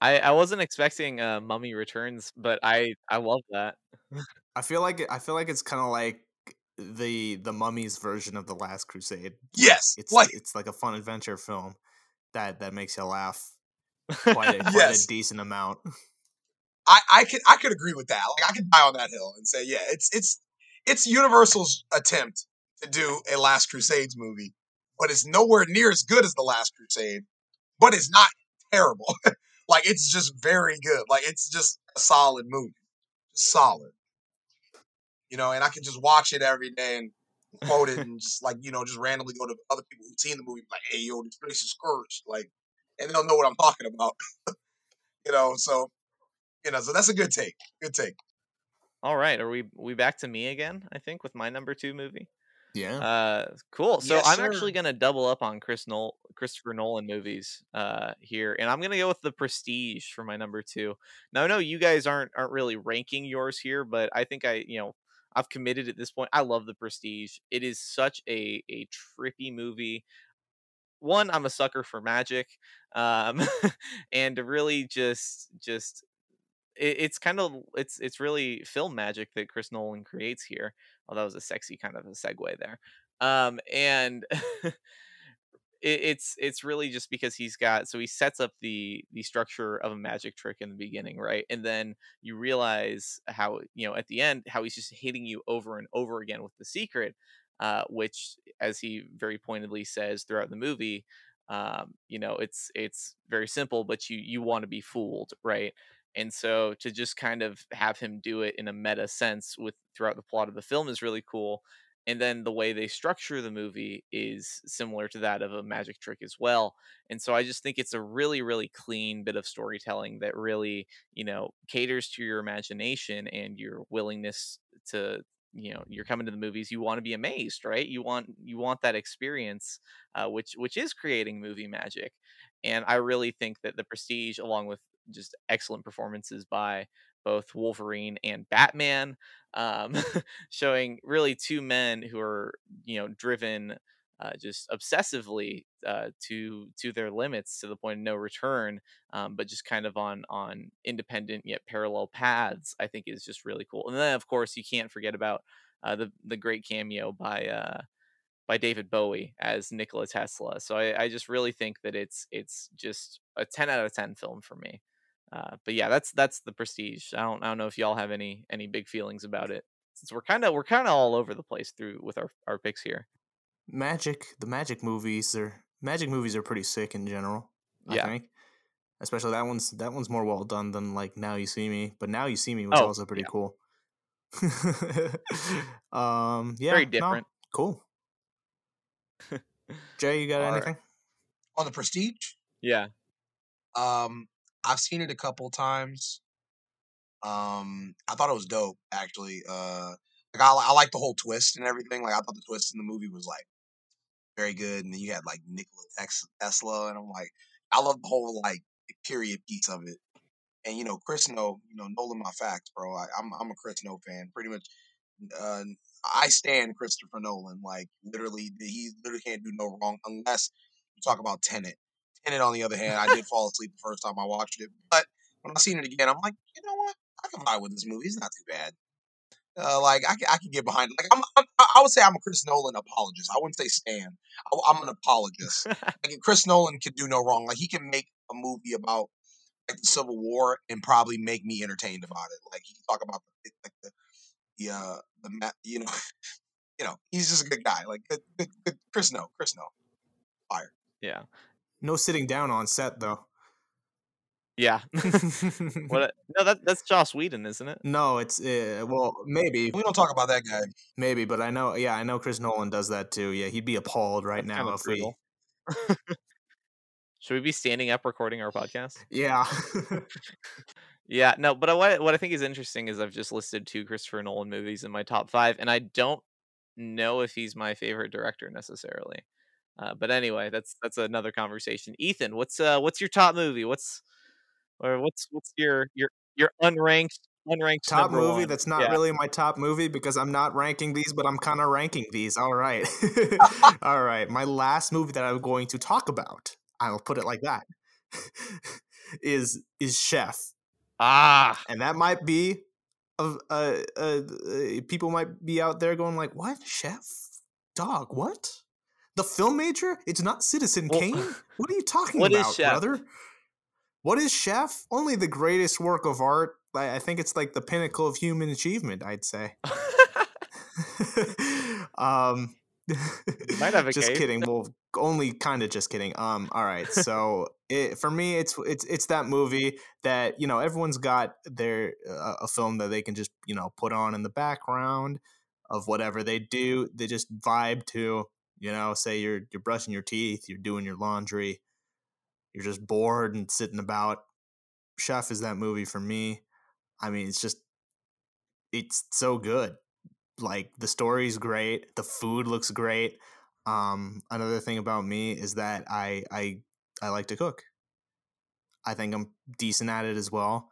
Speaker 2: I I wasn't expecting uh, Mummy Returns, but I I love that.
Speaker 1: I feel like I feel like it's kind of like the the Mummy's version of the Last Crusade.
Speaker 3: Yes,
Speaker 1: It's
Speaker 3: like
Speaker 1: it's like a fun adventure film that that makes you laugh quite a, quite
Speaker 3: Yes.
Speaker 1: a decent amount.
Speaker 3: I I could I could agree with that. Like I could die on that hill and say, yeah, it's it's it's Universal's attempt to do a Last Crusades movie, but it's nowhere near as good as the Last Crusade. But it's not terrible. like it's just very good. Like it's just a solid movie, solid. You know, and I can just watch it every day and quote it and just like you know just randomly go to other people who've seen the movie like, hey yo, this place is cursed, like, and they'll know what I'm talking about. you know, so you know, so that's a good take. Good take.
Speaker 2: All right, are we we back to me again? I think with my number two movie.
Speaker 1: Yeah.
Speaker 2: Uh, cool. So
Speaker 3: Yes,
Speaker 2: I'm
Speaker 3: sir.
Speaker 2: actually gonna double up on Chris Nol- Christopher Nolan movies uh here, and I'm gonna go with The Prestige for my number two. Now I know you guys aren't aren't really ranking yours here, but I think I you know I've committed at this point. I love The Prestige. It is such a a trippy movie. One, I'm a sucker for magic, um, and to really just just it, it's kind of it's it's really film magic that Chris Nolan creates here. Oh, that was a sexy kind of a segue there. Um, and it, it's it's really just because he's got so he sets up the the structure of a magic trick in the beginning, right? And then you realize how you know at the end how he's just hitting you over and over again with the secret, uh, which as he very pointedly says throughout the movie, um, you know it's it's very simple, but you you want to be fooled, right? And so to just kind of have him do it in a meta sense with throughout the plot of the film is really cool and then the way they structure the movie is similar to that of a magic trick as well and so i just think it's a really really clean bit of storytelling that really you know caters to your imagination and your willingness to you know you're coming to the movies you want to be amazed right? You want you want that experience uh, which which is creating movie magic and i really think that the prestige along with just excellent performances by both Wolverine and Batman, um, showing really two men who are you know driven uh, just obsessively uh, to to their limits to the point of no return, um, but just kind of on on independent yet parallel paths. I think is just really cool. And then of course you can't forget about uh, the the great cameo by uh, by David Bowie as Nikola Tesla. So I, I just really think that it's it's just a ten out of ten film for me. Uh, but yeah, that's that's the prestige. I don't I don't know if y'all have any any big feelings about it. Since we're kind of we're kind of all over the place through with our our picks here.
Speaker 1: Magic, the magic movies are magic movies are pretty sick in general. I
Speaker 2: Yeah.
Speaker 1: think. Especially that one's that one's more well done than like Now You See Me, but Now You See Me was
Speaker 2: Oh,
Speaker 1: also pretty
Speaker 2: yeah.
Speaker 1: cool. um, yeah,
Speaker 2: Very
Speaker 1: no,
Speaker 2: different.
Speaker 1: cool. Jay, you got
Speaker 3: All right.
Speaker 1: anything?
Speaker 3: On the Prestige,
Speaker 2: Yeah.
Speaker 3: um, I've seen it a couple times. Um, I thought it was dope actually. Uh, like I, I like the whole twist and everything. Like I thought the twist in the movie was like very good, and then you had like Nikola Tesla, and I'm like, I love the whole like period piece of it. And you know, Chris No, you know, Nolan my facts, bro. I, I'm I'm a Chris No fan, pretty much. Uh, I stand Christopher Nolan. Like literally, he literally can't do no wrong unless you talk about Tenet. Tenet, on the other hand, I did fall asleep the first time I watched it, but when I seen it again, I'm like, you know what? I can vibe with this movie. It's not too bad. Uh, like I can, I can get behind it. Like I'm, I'm, I would say I'm a Chris Nolan apologist. I wouldn't say stan. I, I'm an apologist. like Chris Nolan can do no wrong. Like he can make a movie about like the Civil War and probably make me entertained about it. Like he can talk about the like the the uh the you know you know he's just a good guy. Like good, good, good. Chris No, Chris No, fire.
Speaker 2: yeah.
Speaker 1: No sitting down on set though.
Speaker 2: Yeah. what? A, no, that that's Joss Whedon, isn't it?
Speaker 1: no, it's uh, well, maybe,
Speaker 3: We don't talk about that guy.
Speaker 1: maybe, but I know. Yeah, I know Chris Nolan does that too. Yeah, he'd be appalled right
Speaker 2: That's
Speaker 1: now
Speaker 2: kinda
Speaker 1: if we.
Speaker 2: Should we be standing up recording our podcast?
Speaker 1: Yeah.
Speaker 2: Yeah, no, but I- what what I think is interesting is I've just listed two Christopher Nolan movies in my top five, and I don't know if he's my favorite director necessarily. Uh, but anyway, that's that's another conversation. Ethan, what's uh what's your top movie? What's or what's what's your your your unranked unranked
Speaker 1: top movie
Speaker 2: one?
Speaker 1: that's not
Speaker 2: Yeah.
Speaker 1: really my top movie because I'm not ranking these, but I'm kind of ranking these. All right. All right. My last movie that I'm going to talk about, I'll put it like that, is is Chef.
Speaker 2: Ah,
Speaker 1: And that might be of uh, uh, uh people might be out there going like, "What? Chef? Dog, what? The film major? It's not Citizen
Speaker 2: Well,
Speaker 1: Kane? What are you talking
Speaker 2: what is
Speaker 1: about,
Speaker 2: Chef?
Speaker 1: brother?" What is Chef? Only the greatest work of art. I I think it's like the pinnacle of human achievement, I'd say. um
Speaker 2: might have a
Speaker 1: just
Speaker 2: case.
Speaker 1: kidding well only kind of just kidding um all right so it, for me it's it's it's that movie that you know everyone's got their uh, a film that they can just you know put on in the background of whatever they do they just vibe to you know say you're you're brushing your teeth you're doing your laundry you're just bored and sitting about. Chef is that movie for me. I mean it's just it's so good. Like the story's great the food looks great. Um another thing about me is that i i i like to cook. I think i'm decent at it as well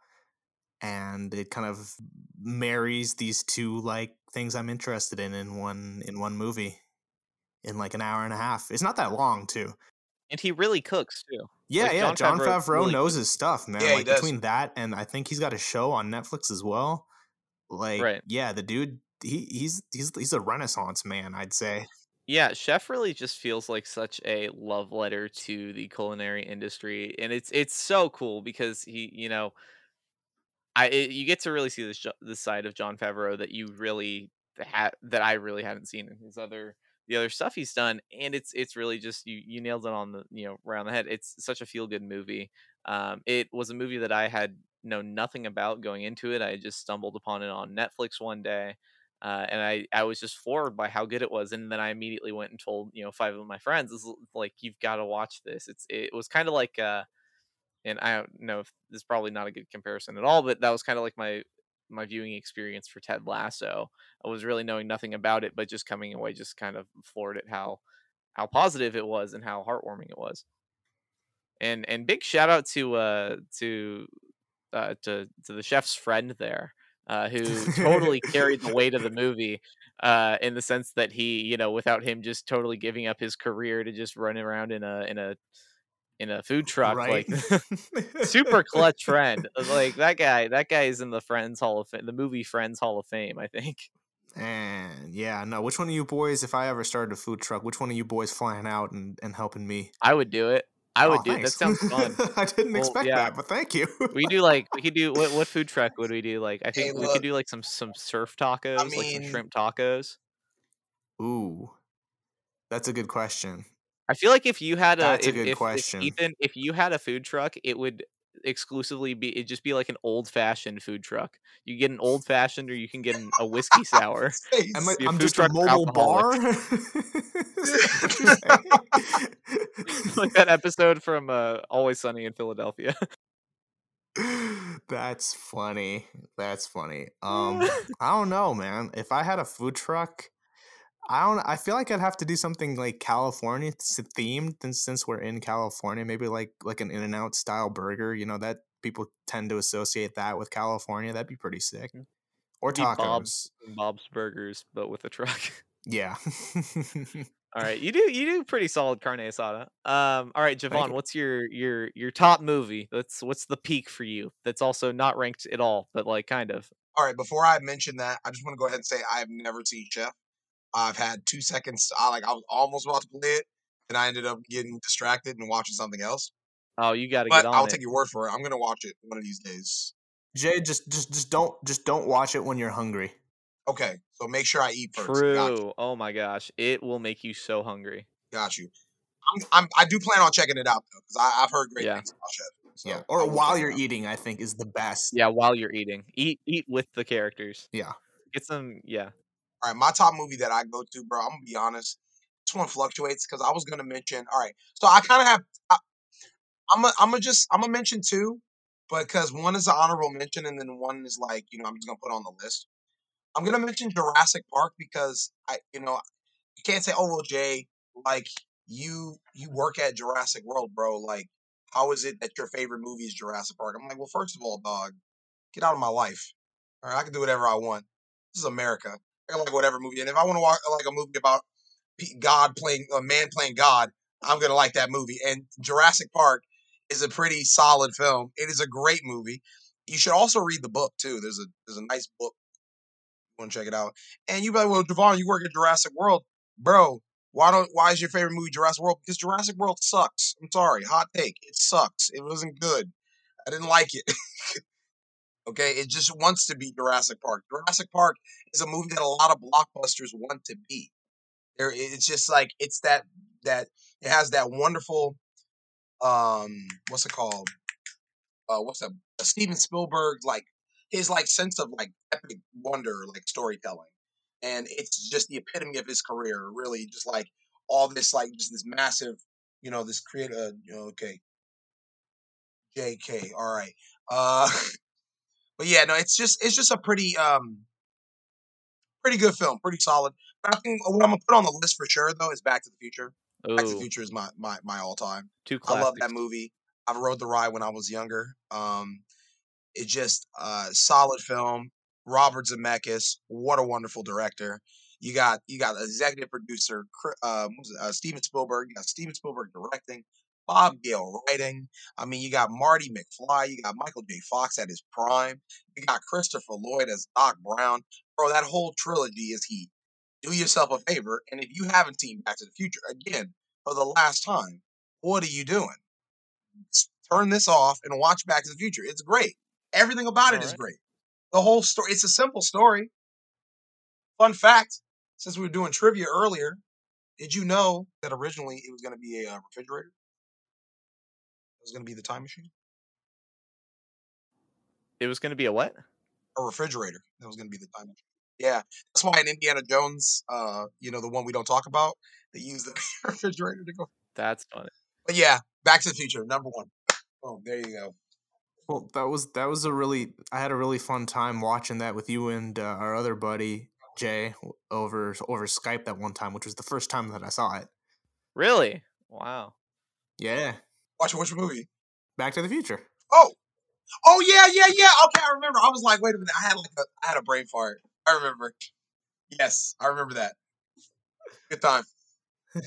Speaker 1: and it kind of marries these two like things i'm interested in in one in one movie in like an hour and a half it's not that long too
Speaker 2: and he really cooks too.
Speaker 1: yeah
Speaker 2: Like,
Speaker 1: yeah
Speaker 2: Jon
Speaker 1: john
Speaker 2: Favreau
Speaker 1: favreau
Speaker 2: really
Speaker 1: knows
Speaker 2: cooks.
Speaker 1: his stuff man
Speaker 3: Yeah, he
Speaker 1: like
Speaker 3: does.
Speaker 1: between that and i think he's got a show on netflix as well like
Speaker 2: Right.
Speaker 1: yeah the dude he he's he's he's a renaissance man i'd say
Speaker 2: Yeah, Chef really just feels like such a love letter to the culinary industry, and it's it's so cool because he, you know, I it, you get to really see this jo- this side of John Favreau that you really had that I really hadn't seen in his other the other stuff he's done, and it's it's really just you you nailed it on the you know around the head. It's such a feel good movie. Um, it was a movie that I had known nothing about going into it. I just stumbled upon it on Netflix one day. Uh, and I, I was just floored by how good it was, and then I immediately went and told you know five of my friends, is like you've got to watch this." It's it was kind of like uh, and I don't know if this is probably not a good comparison at all, but that was kind of like my my viewing experience for Ted Lasso. I was really knowing nothing about it, but just coming away just kind of floored at how how positive it was and how heartwarming it was. And and big shout out to uh to uh to to the chef's friend there. Uh, who totally carried the weight of the movie uh, in the sense that he, you know, without him just totally giving up his career to just run around in a in a in a food truck,
Speaker 1: right
Speaker 2: like super clutch friend. Like that guy, that guy is in the Friends Hall of Fame, the movie Friends Hall of Fame, I think.
Speaker 1: And yeah, no. Which one of you boys, if I ever started a food truck, which one of you boys flying out and, and helping me?
Speaker 2: I would do it. I would
Speaker 1: Oh,
Speaker 2: do it. That sounds fun.
Speaker 1: I didn't
Speaker 2: Well,
Speaker 1: expect
Speaker 2: yeah.
Speaker 1: that, but thank you.
Speaker 2: We do like we could do what what food truck would we do? Like I think we
Speaker 3: look.
Speaker 2: could do like some some surf tacos, like some shrimp tacos.
Speaker 1: Ooh, that's a good question.
Speaker 2: I feel like if you had a,
Speaker 1: That's a good
Speaker 2: if- if
Speaker 1: question.
Speaker 2: Ethan, if you had a food truck, it would exclusively be it'd just be like an old fashioned food truck. You get an old fashioned or you can get an, a whiskey sour.
Speaker 3: Face.
Speaker 1: Am I,
Speaker 2: Be a
Speaker 1: I'm just a mobile bar.
Speaker 2: like that episode from uh, Always Sunny in Philadelphia.
Speaker 1: That's funny. That's funny. Um, I don't know, man. If I had a food truck, I don't. I feel like I'd have to do something like California s- themed, and since we're in California, maybe like like an In and Out style burger. You know that people tend to associate that with California. That'd be pretty sick. Or
Speaker 2: Be
Speaker 1: tacos.
Speaker 2: Bob's. Bob's Burgers, but with a truck.
Speaker 1: Yeah.
Speaker 2: All right, you do you do pretty solid carne asada. Um, all right, Javon,
Speaker 1: you.
Speaker 2: what's your your your top movie? That's what's the peak for you? That's also not ranked at all, but like kind of.
Speaker 3: All right, before I mention that, I just want to go ahead and say I've never seen Chef. I've had two seconds. I like I was almost about to play it, and I ended up getting distracted and watching something else.
Speaker 2: Oh, you got to
Speaker 3: But
Speaker 2: get on
Speaker 3: I'll
Speaker 2: it.
Speaker 3: take your word for it. I'm gonna watch it one of these days.
Speaker 1: Jay, just just just don't just don't watch it when you're hungry.
Speaker 3: Okay, so make sure I eat first. Got you.
Speaker 2: True. Oh my gosh, it will make you so hungry.
Speaker 3: Got you. I'm, I'm I do plan on checking it out though, because I've heard great
Speaker 2: Yeah.
Speaker 3: things about Chef. So
Speaker 1: yeah, or while you're eating, I think is the best.
Speaker 2: Yeah, while you're eating, eat eat with the characters.
Speaker 1: Yeah.
Speaker 2: Get some. Yeah.
Speaker 3: All right, my top movie that I go to, bro. I'm gonna be honest. This one fluctuates because I was gonna mention. All right, so I kind of have. I, I'm gonna I'm just I'm gonna mention two, but because one is an honorable mention and then one is like you know I'm just gonna put on the list. I'm gonna mention Jurassic Park because I you know you can't say oh well Jay like you you work at Jurassic World, bro. Like how is it that your favorite movie is Jurassic Park? I'm like, well, first of all, dog, get out of my life. All right, I can do whatever I want. This is America. I like whatever movie, and if I want to watch like a movie about God playing a man playing God, I'm gonna like that movie. And Jurassic Park is a pretty solid film. It is a great movie. You should also read the book too. There's a there's a nice book. You want to check it out? And you be like, well, Javon, you work at Jurassic World, bro. Why don't why is your favorite movie Jurassic World? Because Jurassic World sucks. I'm sorry, hot take. It sucks. It wasn't good. I didn't like it. okay, it just wants to be Jurassic Park. Jurassic Park is a movie that a lot of blockbusters want to be. There, it's just like it's that that it has that wonderful, um, what's it called? Uh, what's that? Steven Spielberg like his like sense of like epic wonder, like storytelling, and it's just the epitome of his career. Really, just like all this, like just this massive, you know, this you know, okay, J.K. All right, uh, but yeah, no, it's just it's just a pretty um pretty good film, pretty solid. But I think what I'm gonna put on the list for sure though is Back to the Future. Back to the Future is my my my all time.
Speaker 2: two
Speaker 3: I love that movie. I rode the ride when I was younger. Um, it's just a solid film. Robert Zemeckis, what a wonderful director. You got you got executive producer uh, it, uh, Steven Spielberg. You got Steven Spielberg directing, Bob Gale writing. I mean, you got Marty McFly. You got Michael J. Fox at his prime. You got Christopher Lloyd as Doc Brown. Bro, that whole trilogy is heat. Do yourself a favor, and if you haven't seen Back to the Future again for the last time, what are you doing? Turn this off and watch Back to the Future. It's great. Everything about it is
Speaker 2: Alright.
Speaker 3: great. The whole story. It's a simple story. Fun fact: since we were doing trivia earlier, did you know that originally it was going to be a uh, refrigerator? It was going to be the time machine.
Speaker 2: It was going to be a what?
Speaker 3: A refrigerator. That was going to be the time machine. Yeah, that's why in Indiana Jones, uh, you know, the one we don't talk about, they use the refrigerator to go.
Speaker 2: That's funny.
Speaker 3: But yeah, Back to the Future, number one. Oh, there you go.
Speaker 1: Well, that was that was a really I had a really fun time watching that with you and uh, our other buddy Jay over over Skype that one time, which was the first time that I saw it.
Speaker 2: Really? Wow.
Speaker 1: Yeah,
Speaker 3: Watch which movie?
Speaker 1: Back to the Future.
Speaker 3: Oh, oh yeah, yeah, yeah. Okay, I remember. I was like, wait a minute. I had like a, I had a brain fart. I remember. Yes, I remember that. Good time.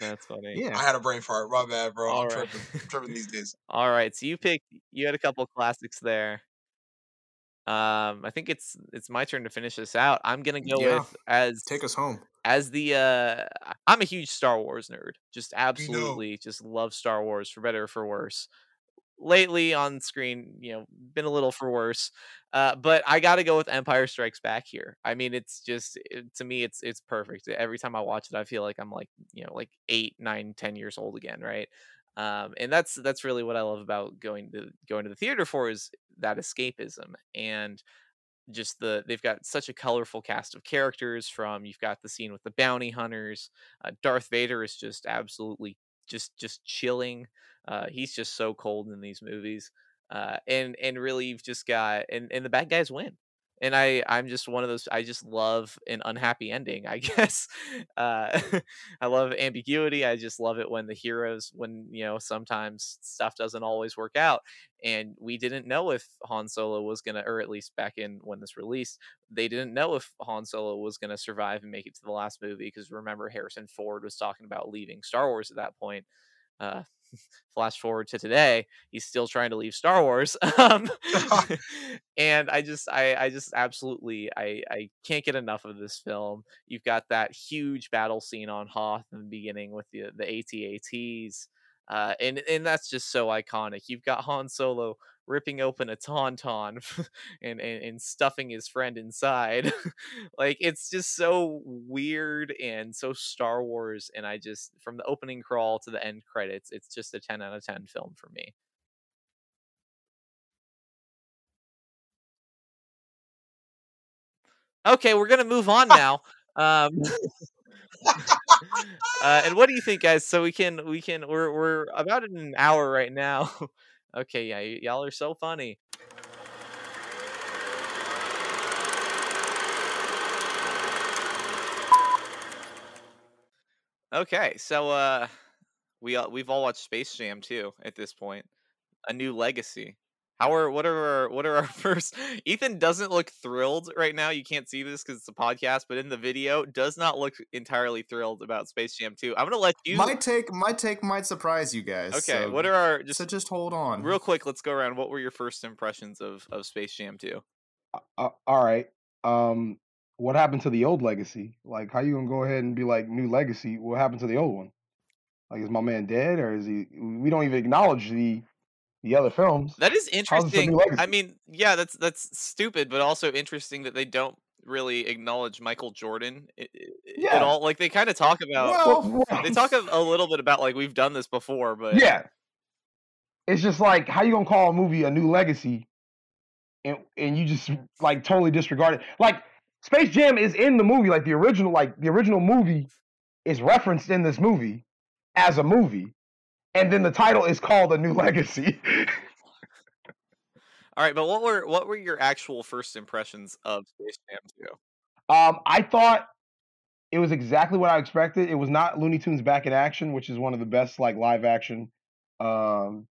Speaker 2: That's funny.
Speaker 1: Yeah,
Speaker 3: I had a brain fart. My bad, bro. I'm
Speaker 2: All right.
Speaker 3: tripping. I'm tripping these days.
Speaker 2: All right. So you picked. You had a couple classics there. Um, I think it's it's my turn to finish this out. I'm gonna go
Speaker 1: Yeah.
Speaker 2: with as
Speaker 1: take us home.
Speaker 2: As the uh I'm a huge Star Wars nerd. Just
Speaker 3: We know.
Speaker 2: absolutely just love Star Wars for better or for worse. Lately on screen, you know, been a little for worse. Uh, but I got to go with Empire Strikes Back here. I mean, it's just it, to me, it's it's perfect. Every time I watch it, I feel like I'm like you know like eight, nine, ten years old again, right? Um, and that's that's really what I love about going to going to the theater for is that escapism and just the they've got such a colorful cast of characters from you've got the scene with the bounty hunters uh, darth vader is just absolutely just just chilling uh he's just so cold in these movies uh and and really you've just got and and the bad guys win and i i'm just one of those i just love an unhappy ending i guess uh i love ambiguity i just love it when the heroes when you know sometimes stuff doesn't always work out and we didn't know if Han Solo was gonna, or at least back in when this released, they didn't know if Han Solo was gonna survive and make it to the last movie. Because remember, Harrison Ford was talking about leaving Star Wars at that point. Uh, flash forward to today, he's still trying to leave Star Wars. um, and I just, I, I just absolutely, I, I can't get enough of this film. You've got that huge battle scene on Hoth in the beginning with the the AT-ATs. Uh, and and that's just so iconic. You've got Han Solo ripping open a tauntaun and, and, and stuffing his friend inside. like it's just so weird and so Star Wars. And I just from the opening crawl to the end credits, it's just a ten out of ten film for me. Okay, we're gonna move on now. Um, uh, and what do you think, guys? So we can we can we're we're about an hour right now okay, yeah, y- y'all are so funny. Okay, so uh, we all, we've all watched Space Jam too at this point. A new legacy. How are what are our what are our first? Ethan doesn't look thrilled right now. You can't see this because it's a podcast, but in the video, does not look entirely thrilled about Space Jam 2. I'm gonna let you.
Speaker 1: My take, my take might surprise you guys.
Speaker 2: okay,
Speaker 1: so,
Speaker 2: what are our just
Speaker 1: so just hold on.
Speaker 2: real quick? Let's go around. What were your first impressions of of Space Jam 2?
Speaker 3: Uh, all right. Um, what happened to the old legacy? Like, how you gonna go ahead and be like new legacy? What happened to the old one? Like, is my man dead, or is he? We don't even acknowledge the the other films.
Speaker 2: That is
Speaker 3: How's this a new
Speaker 2: interesting. I mean, yeah, that's that's stupid, but also interesting that they don't really acknowledge Michael Jordan i- i- at all. Like they kind of talk about.
Speaker 1: Well,
Speaker 3: Well, well,
Speaker 2: they talk a, a little bit about like we've done this before, but
Speaker 3: yeah. It's just like how you gonna call a movie a new legacy, and and you just like totally disregard it. Like Space Jam is in the movie, like the original, like the original movie is referenced in this movie as a movie, and then the title is called a new legacy.
Speaker 2: All right, but what were what were your actual first impressions of Space Jam 2?
Speaker 3: Um, I thought it was exactly what I expected. It was not Looney Tunes back in action, which is one of the best like live action um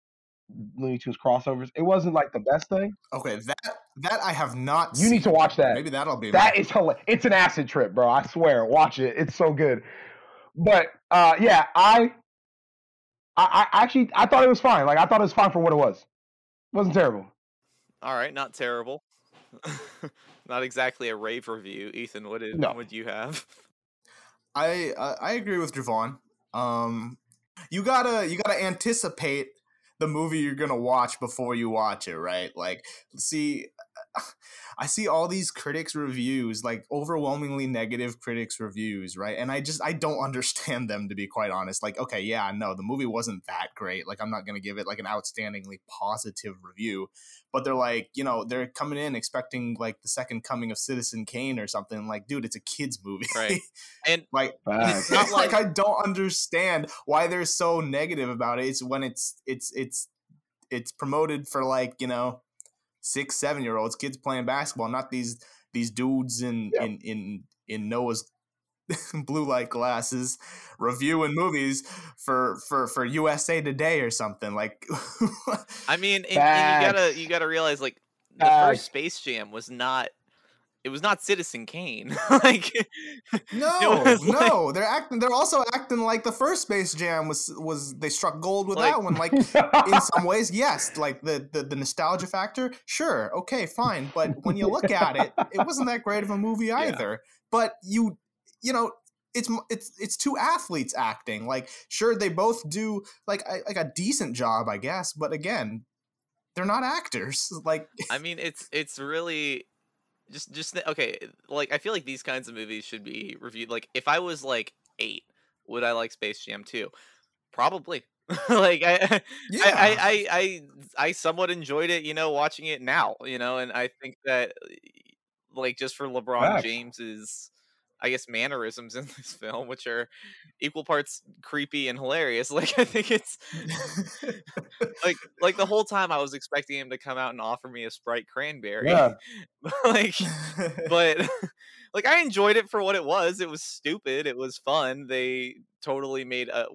Speaker 3: Looney Tunes crossovers. It wasn't like the best thing.
Speaker 1: okay, that that I have not.
Speaker 3: You need to watch that.
Speaker 1: Maybe that'll be
Speaker 3: That
Speaker 1: my-
Speaker 3: is hilarious. It's an acid trip, bro. I swear. Watch it. It's so good. But uh yeah, I I, I actually I thought it was fine. Like I thought it was fine for what it was. It wasn't terrible.
Speaker 2: All right, not terrible. not exactly a rave review. Ethan, what did
Speaker 3: No.
Speaker 2: what do you have?
Speaker 1: I I I agree with Javon. Um, you gotta you gotta anticipate the movie you're gonna watch before you watch it, right? Like, see, I see all these critics reviews, like overwhelmingly negative critics reviews, right? And I just I don't understand them to be quite honest. Like, okay, yeah, no, the movie wasn't that great. Like, I'm not gonna give it like an outstandingly positive review, but they're like, you know, they're coming in expecting like the second coming of Citizen Kane or something. Like, dude, it's a kids movie,
Speaker 2: Right. And
Speaker 1: like
Speaker 3: Facts.
Speaker 2: not
Speaker 1: like,
Speaker 2: like-
Speaker 1: I don't understand why they're so negative about it. It's when it's it's it's it's promoted for like you know six seven year olds kids playing basketball, not these these dudes in
Speaker 3: Yeah.
Speaker 1: in in in Noah's blue light glasses reviewing movies for for for USA Today or something like.
Speaker 2: I mean, and, and you gotta you gotta realize like the
Speaker 3: Facts.
Speaker 2: first Space Jam was not it was not Citizen Kane. like
Speaker 1: No,
Speaker 2: was like-
Speaker 1: no, they're acting. They're also acting like the first Space Jam was was they struck gold with
Speaker 2: Like-
Speaker 1: that one. Like in some ways, yes, like the, the the nostalgia factor, sure, okay, fine. But when you look at it, it wasn't that great of a movie either. But you, you know, it's it's it's two athletes acting. Like, sure, they both do like a, like a decent job, I guess. But again, they're not actors. Like,
Speaker 2: I mean, it's it's really just just okay. Like I feel like these kinds of movies should be reviewed. Like if I was like eight, would I like Space Jam 2? Probably. like I,
Speaker 1: yeah,
Speaker 2: I, I, I I somewhat enjoyed it, you know, watching it now, you know, and I think that like just for LeBron. James's I guess mannerisms in this film, which are equal parts creepy and hilarious. Like I think it's like like the whole time I was expecting him to come out and offer me a Sprite cranberry.
Speaker 3: Yeah.
Speaker 2: like but like I enjoyed it for what it was. It was stupid. It was fun. They totally made uh,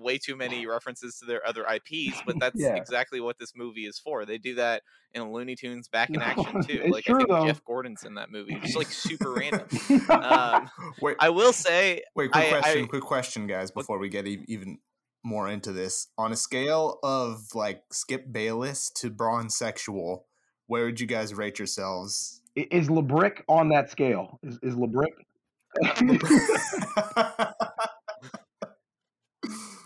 Speaker 2: way too many references to their other IPs, but that's
Speaker 3: Yeah.
Speaker 2: exactly what this movie is for. They do that in Looney Tunes Back in
Speaker 3: No,
Speaker 2: Action too.
Speaker 3: it's
Speaker 2: Like
Speaker 3: true,
Speaker 2: I think
Speaker 3: though.
Speaker 2: Jeff Gordon's in that movie. Just like super random. Um,
Speaker 1: wait,
Speaker 2: I will say
Speaker 1: Wait, quick
Speaker 2: I-
Speaker 1: question,
Speaker 2: I-
Speaker 1: quick question, guys, before we get e- even more into this. On a scale of like Skip Bayless to Braun Sexual, where would you guys rate yourselves?
Speaker 3: Is LeBrick on that scale? Is is LeBrick?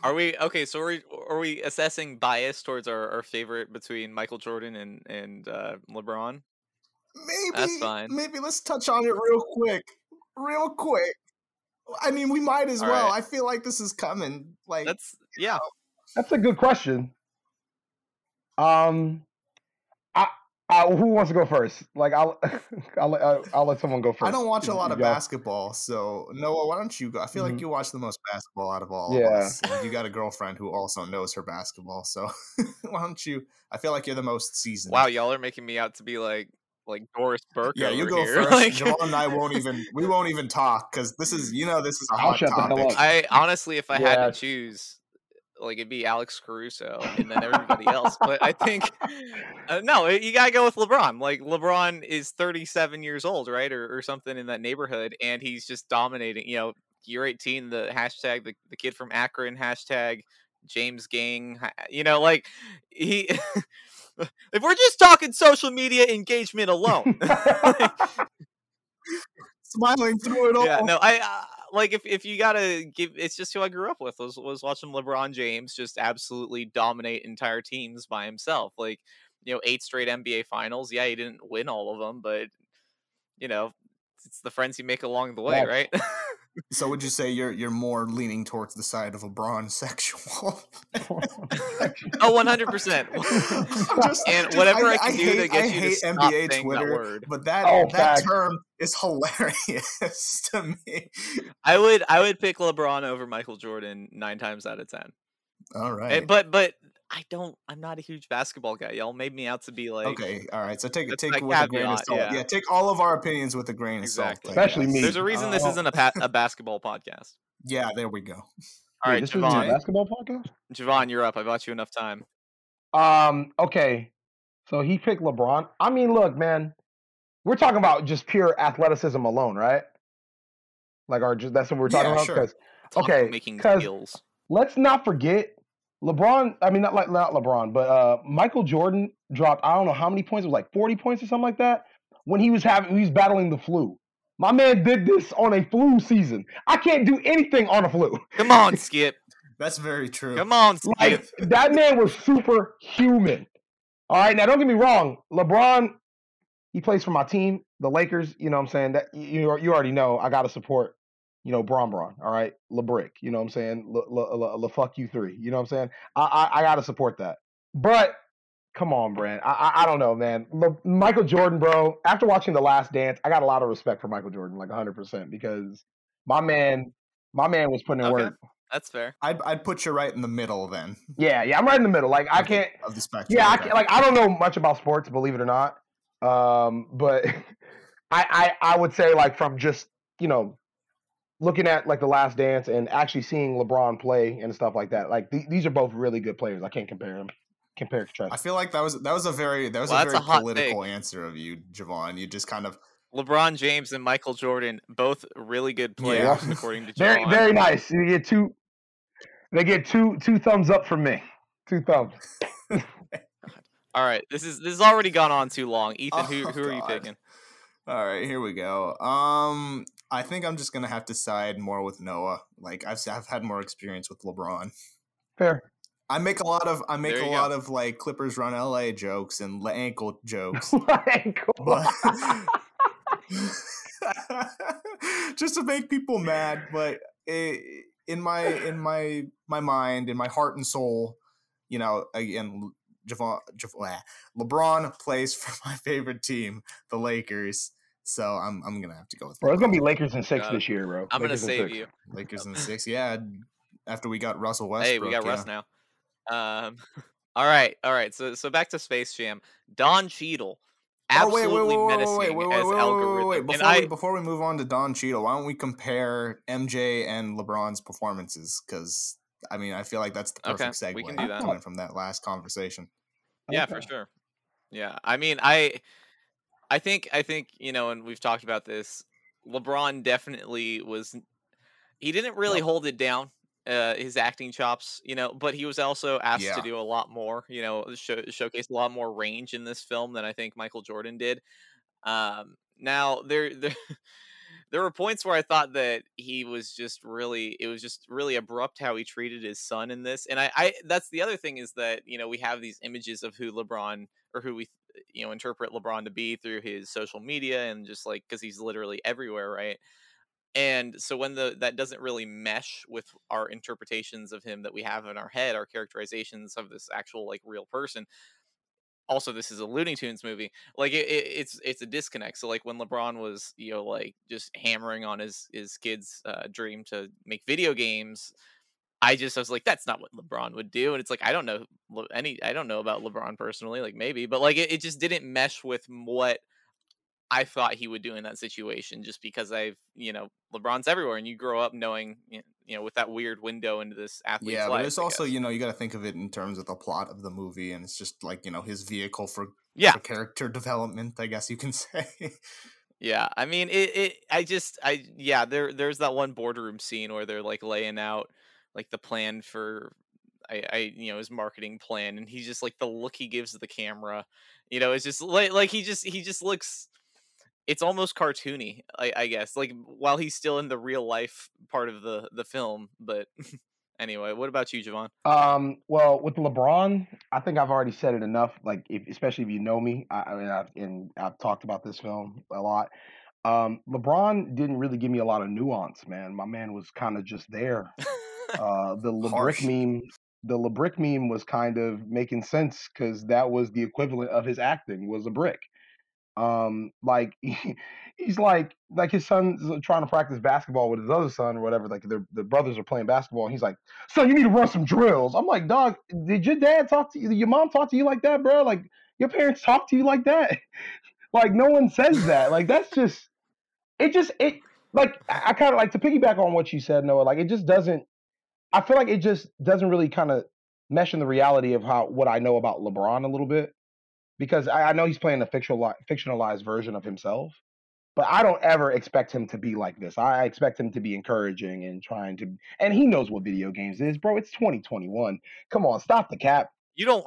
Speaker 2: Are we okay? So are we, are we assessing bias towards our, our favorite between Michael Jordan and and uh, LeBron?
Speaker 1: maybe, that's
Speaker 2: fine.
Speaker 1: maybe let's touch on it real quick, real quick. I mean, we might as
Speaker 2: All
Speaker 1: well.
Speaker 2: right.
Speaker 1: I feel like this is coming. Like,
Speaker 2: That's yeah.
Speaker 3: That's a good question. Um, I Uh, who wants to go first? Like I'll, I'll, let- I'll, I'll let someone go first.
Speaker 1: I don't watch a lot of
Speaker 3: y'all-
Speaker 1: basketball, so Noah, why don't you go? I feel
Speaker 3: Mhm.
Speaker 1: like you watch the most basketball out of all
Speaker 3: Yeah.
Speaker 1: of us. And you got a girlfriend who also knows her basketball, so why don't you? I feel like you're the most seasoned.
Speaker 2: Wow, y'all are making me out to be like like Doris Burke.
Speaker 1: Yeah, you go
Speaker 2: here.
Speaker 1: first.
Speaker 2: Like,
Speaker 1: Javon and I won't even. We won't even talk because this is, you know, this is a
Speaker 3: I'll
Speaker 1: hot
Speaker 3: shut the hell
Speaker 1: topic.
Speaker 3: up.
Speaker 2: I honestly, if I had to choose, like it'd be Alex Caruso and then everybody else. But I think uh, no, you gotta go with LeBron. Like LeBron is 37 years old, right, or, or something in that neighborhood, and he's just dominating. You know, year 18, the hashtag the, the kid from Akron hashtag James Gang. You know, like he. if we're just talking social media engagement alone,
Speaker 1: Smiling through it all.
Speaker 2: yeah, no, I uh, like if if you gotta give, it's just who I grew up with was was watching LeBron James just absolutely dominate entire teams by himself. Like, you know, eight straight NBA Finals. Yeah, he didn't win all of them, but you know, it's the friends you make along the way,
Speaker 3: Facts.
Speaker 2: right?
Speaker 1: So would you say you're you're more leaning towards the side of a bronzexual?
Speaker 2: oh, one hundred percent. And whatever I, can do
Speaker 1: hate,
Speaker 2: to get
Speaker 1: I
Speaker 2: you to
Speaker 1: hate
Speaker 2: stop
Speaker 1: NBA
Speaker 2: saying that word.
Speaker 1: but that
Speaker 3: Oh,
Speaker 1: that
Speaker 3: facts.
Speaker 1: term is hilarious to me.
Speaker 2: I would I would pick LeBron over Michael Jordan nine times out of ten.
Speaker 1: All
Speaker 2: eh,
Speaker 1: right, And-
Speaker 2: but but I don't. I'm not a huge basketball guy. Y'all made me out to be like
Speaker 1: okay. All right. So take take
Speaker 2: my
Speaker 1: it with a grain of salt.
Speaker 2: yeah.
Speaker 1: Yeah. Take all of our opinions with a grain of
Speaker 2: Exactly.
Speaker 1: salt.
Speaker 3: Especially me.
Speaker 2: There's a reason this
Speaker 3: Uh,
Speaker 2: isn't a pa- a basketball podcast.
Speaker 1: Yeah. There we go.
Speaker 2: All
Speaker 3: Wait,
Speaker 2: right,
Speaker 3: this was a
Speaker 2: Javon.
Speaker 3: basketball podcast.
Speaker 2: Javon, you're up. I bought you enough time.
Speaker 3: Um. Okay. So he picked LeBron. I mean, look, man. We're talking about just pure athleticism alone, right? Like, our just that's what we're talking
Speaker 1: Yeah,
Speaker 3: about.
Speaker 1: sure.
Speaker 3: 'Cause
Speaker 2: Talk
Speaker 3: Okay,
Speaker 2: making
Speaker 3: 'cause-
Speaker 2: deals.
Speaker 3: let's not forget LeBron. I mean, not like not LeBron, but uh, Michael Jordan dropped. I don't know how many points. It was like forty points or something like that when he was having he was battling the flu. My man did this on a flu season. I can't do anything on a flu.
Speaker 2: Come on, Skip.
Speaker 1: That's very true.
Speaker 2: Come on, Skip.
Speaker 3: Like that man was superhuman. All right, now don't get me wrong. LeBron, he plays for my team, the Lakers. You know what I'm saying? That you you already know. I got to support. You know, Bron Bron. All right, LeBrick. You know what I'm saying? Le, fuck you three. You know what I'm saying? I I, I got to support that. But come on, Brand. I, I I don't know, man. Le, Michael Jordan, bro. After watching The Last Dance, I got a lot of respect for Michael Jordan, like 100, percent because my man, my man was putting in
Speaker 2: Okay.
Speaker 3: work.
Speaker 2: That's fair.
Speaker 1: I'd I'd put you right in the middle then
Speaker 3: Yeah, yeah. I'm right in the middle. Like I can't.
Speaker 1: of the spectrum.
Speaker 3: Yeah, I can't, like I don't know much about sports, believe it or not. Um, but I, I I would say like from just you know looking at like the Last Dance and actually seeing LeBron play and stuff like that. Like th- these are both really good players. I can't compare them. Compare
Speaker 1: I feel like that was that was a very that was
Speaker 2: Well,
Speaker 1: a
Speaker 2: that's a
Speaker 1: very
Speaker 2: hot
Speaker 1: political answer of you, Javon. You just kind of
Speaker 2: LeBron James and Michael Jordan, both really good players,
Speaker 1: Yeah.
Speaker 2: according to
Speaker 3: Very
Speaker 2: Javon.
Speaker 3: very nice. You get two. They get two two thumbs up from me. Two thumbs.
Speaker 2: All right, this is this has already gone on too long. Ethan, who
Speaker 1: Oh,
Speaker 2: who are you picking?
Speaker 1: All right, here we go. Um, I think I'm just gonna have to side more with Noah. Like I've s- I've had more experience with LeBron.
Speaker 3: Fair.
Speaker 1: I make a lot of I make a
Speaker 2: you go.
Speaker 1: lot of like Clippers run LA jokes and le- ankle jokes,
Speaker 3: Like,
Speaker 1: but just to make people mad. But eh, in my in my my mind, in my heart and soul, you know, again, Javon, Javon, LeBron plays for my favorite team, the Lakers. So I'm I'm gonna have to go with
Speaker 3: bro, it's gonna be Lakers in six this year, bro.
Speaker 2: I'm gonna
Speaker 3: Lakers
Speaker 2: save
Speaker 3: six.
Speaker 2: you.
Speaker 1: Lakers in six. Yeah, after we got Russell Westbrook.
Speaker 2: Hey, we got
Speaker 1: yeah.
Speaker 2: Russ now. Um, all right, all right. So so back to Space Jam. Don Cheadle,
Speaker 1: Oh wait,
Speaker 2: absolutely
Speaker 1: wait, wait, wait,
Speaker 2: menacing
Speaker 1: wait, wait, wait,
Speaker 2: as
Speaker 1: wait, wait,
Speaker 2: algorithm.
Speaker 1: wait, wait.
Speaker 2: And
Speaker 1: Before
Speaker 2: I
Speaker 1: we before we move on to Don Cheadle, why don't we compare MJ and LeBron's performances? Because I mean, I feel like that's the
Speaker 2: Okay,
Speaker 1: perfect segue
Speaker 2: we can do that.
Speaker 1: coming from that last conversation.
Speaker 2: yeah, for sure. Yeah, I mean, I I think I think you know, and we've talked about this. LeBron definitely was. He didn't really hold it down. Uh, his acting chops, you know, but he was also asked
Speaker 1: Yeah.
Speaker 2: to do a lot more. You know, show, showcase a lot more range in this film than I think Michael Jordan did. Um, now there there there were points where I thought that he was just really it was just really abrupt how he treated his son in this. And I, I that's the other thing is that, you know, we have these images of who LeBron or who we you know interpret LeBron to be through his social media and just like cuz he's literally everywhere, right? And so when the that doesn't really mesh with our interpretations of him that we have in our head, our characterizations of this actual like real person, also this is a Looney Tunes movie. Like it, it, it's it's a disconnect. So like when LeBron was you know like just hammering on his his kid's uh, dream to make video games, I just I was like that's not what LeBron would do. And it's like I don't know any I don't know about LeBron personally. Like maybe, but like it, it just didn't mesh with what I thought he would do in that situation just because I've, you know, LeBron's everywhere and you grow up knowing, you know, with that weird window into this athlete.
Speaker 1: Yeah,
Speaker 2: life,
Speaker 1: but it's
Speaker 2: I
Speaker 1: also,
Speaker 2: guess.
Speaker 1: you know, you got to think of it in terms of the plot of the movie and it's just like, you know, his vehicle for,
Speaker 2: yeah,
Speaker 1: for character development, I guess you can say.
Speaker 2: yeah. I mean, it, it, I just, I, yeah, there, there's that one boardroom scene where they're like laying out like the plan for, I, I, you know, his marketing plan and he's just like the look he gives the camera, you know, it's just like, like he just, he just looks, it's almost cartoony, I, I guess. Like while he's still in the real life part of the the film, but anyway, what about you, Javon?
Speaker 3: Um, well, with LeBron, I think I've already said it enough. Like, if, especially if you know me, I, I mean, I've, and I've talked about this film a lot. Um, LeBron didn't really give me a lot of nuance, man. My man was kind of just there. Uh, the LeBrick meme, the LeBrick meme was kind of making sense because that was the equivalent of his acting was a brick. Um, like he's like like his son's trying to practice basketball with his other son or whatever. Like their the brothers are playing basketball, and he's like, "Son, you need to run some drills." I'm like, "Dog, did your dad talk to you? Your mom talk to you like that, bro? Like your parents talk to you like that? like no one says that. Like that's just it. Just it like I, I kind of like to piggyback on what you said, Noah. Like it just doesn't. I feel like it just doesn't really kind of mesh in the reality of how what I know about LeBron a little bit because I, I know he's playing a fictional fictionalized version of himself, but I don't ever expect him to be like this. I expect him to be encouraging and trying to, and he knows what video games is, bro. It's 2021. Come on, stop the cap.
Speaker 2: You don't,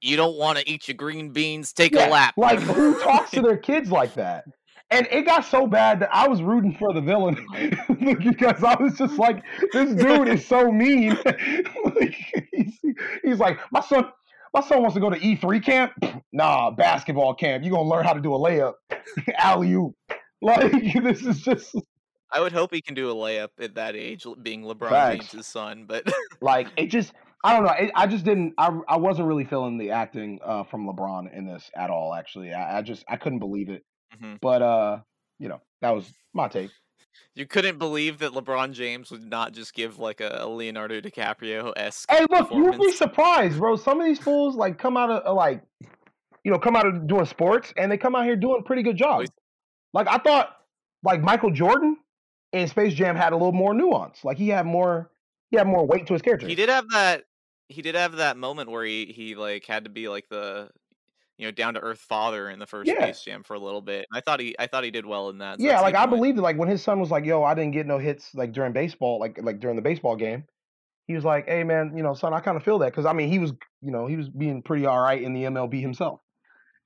Speaker 2: you don't want to eat your green beans. Take
Speaker 3: Yeah,
Speaker 2: a lap.
Speaker 3: Like who talks to their kids like that? And it got so bad that I was rooting for the villain because I was just like, this dude is so mean. like, he's, he's like, my son, my son wants to go to E3 camp. Nah, basketball camp. You're gonna learn how to do a layup. Alley oop. Like this is just
Speaker 2: I would hope he can do a layup at that age, being LeBron
Speaker 3: Facts.
Speaker 2: James' son. But
Speaker 3: like it just I don't know. It, I just didn't. I I wasn't really feeling the acting uh, from LeBron in this at all. Actually, I, I just I couldn't believe it.
Speaker 2: Mhm.
Speaker 3: But uh, you know, that was my take.
Speaker 2: you couldn't believe that LeBron James would not just give like a, Leonardo DiCaprio esque.
Speaker 3: Hey, look, you'd be surprised, bro. Some of these fools like come out of like, you know, come out of doing sports, and they come out here doing pretty good job.
Speaker 2: Always-
Speaker 3: Like I thought, like Michael Jordan in Space Jam had a little more nuance. Like he had more, he had more weight to his character.
Speaker 2: He did have that. He did have that moment where he he like had to be like the, you know, down to earth father in the first
Speaker 3: Yeah.
Speaker 2: Space Jam for a little bit. And I thought he I thought he did well in that. so
Speaker 3: yeah, like I
Speaker 2: point.
Speaker 3: believed it. Like when his son was like, "Yo, I didn't get no hits like during baseball, like like during the baseball game." He was like, "Hey, man, you know, son, I kind of feel that because I mean, he was, you know, he was being pretty all right in the MLB himself,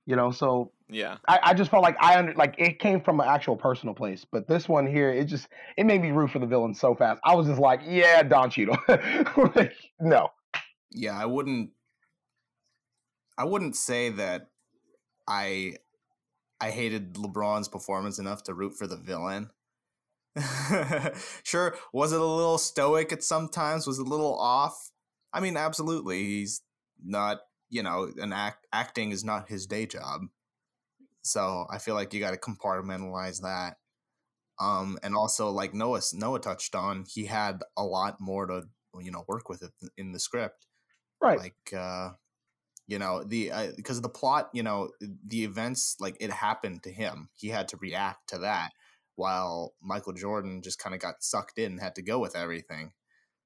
Speaker 3: you know. So
Speaker 2: Yeah.
Speaker 3: I, I just felt like I under like it came from an actual personal place, but this one here, it just it made me root for the villain so fast. I was just like, yeah, Don Cheadle. like, no,
Speaker 1: yeah, I wouldn't I wouldn't say that I I hated LeBron's performance enough to root for the villain. sure, was it a little stoic at some times? Was it a little off? I mean, absolutely. He's not, you know, an act acting is not his day job. So I feel like you got to compartmentalize that. Um, and also like Noah Noah touched on, he had a lot more to you know work with it in the script
Speaker 3: right?
Speaker 1: like uh you know the uh, because the plot you know the events like it happened to him. He had to react to that while michael jordan just kind of got sucked in and had to go with everything.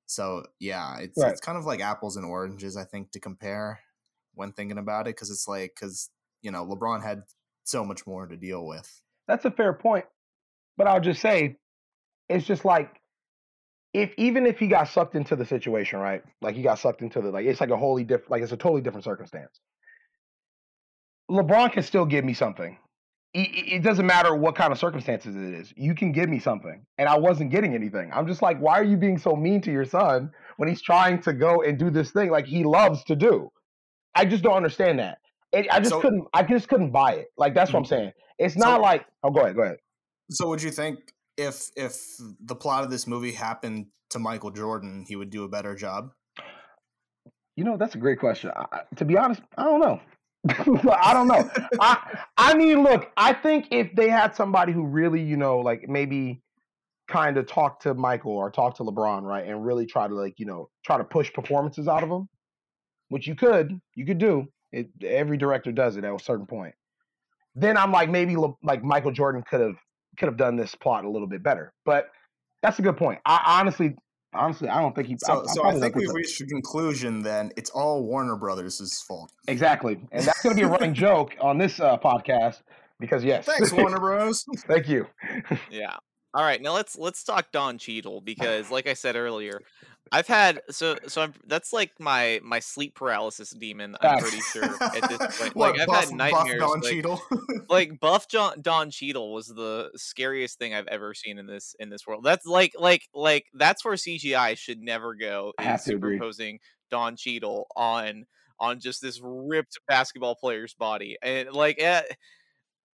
Speaker 1: So yeah it's
Speaker 3: Right.
Speaker 1: it's kind of like apples and oranges i think to compare when thinking about it because it's like because you know lebron had so much more to deal with.
Speaker 3: That's a fair point, but I'll just say, it's just like if even if he got sucked into the situation, right? Like he got sucked into the like it's like a wholly different, like it's a totally different circumstance. LeBron can still give me something. It doesn't matter what kind of circumstances it is. You can give me something, and I wasn't getting anything. I'm just like, why are you being so mean to your son when he's trying to go and do this thing like he loves to do? I just don't understand that. It, I just
Speaker 1: So-
Speaker 3: couldn't. I just couldn't buy it. Like that's what I'm mm-hmm. saying. It's not
Speaker 1: So-
Speaker 3: like. Oh, go ahead. Go ahead.
Speaker 1: so would you think if if the plot of this movie happened to michael jordan he would do a better job
Speaker 3: You know, that's a great question. I, to be honest, I don't know. I don't know. I I mean, look, I think if they had somebody who really, you know, like maybe kind of talk to Michael or talk to LeBron, right, and really try to like, you know, try to push performances out of them, which you could, you could do. It, every director does it at a certain point. Then I'm like, maybe Le, like Michael Jordan could have could have done this plot a little bit better. But that's a good point. I honestly, honestly, I don't think he.
Speaker 1: So,
Speaker 3: I,
Speaker 1: so
Speaker 3: I
Speaker 1: I think
Speaker 3: we
Speaker 1: we've reached a conclusion. Then it's all Warner Brothers' fault.
Speaker 3: exactly, and that's going to be a running joke on this uh, podcast because yes,
Speaker 1: Thanks, Warner Bros.
Speaker 3: thank you.
Speaker 2: Yeah. All right, now let's let's talk Don Cheadle because, like I said earlier, I've had so so I'm, that's like my my sleep paralysis demon. I'm pretty sure at this point.
Speaker 1: What,
Speaker 2: like I've
Speaker 1: buff,
Speaker 2: had nightmares.
Speaker 1: Buff Don
Speaker 2: like,
Speaker 1: Cheadle.
Speaker 2: like Buff John, Don Cheadle was the scariest thing I've ever seen in this in this world. That's like like like that's where CGI should never go. Is
Speaker 3: to agree.
Speaker 2: Don Cheadle on on just this ripped basketball player's body and like eh,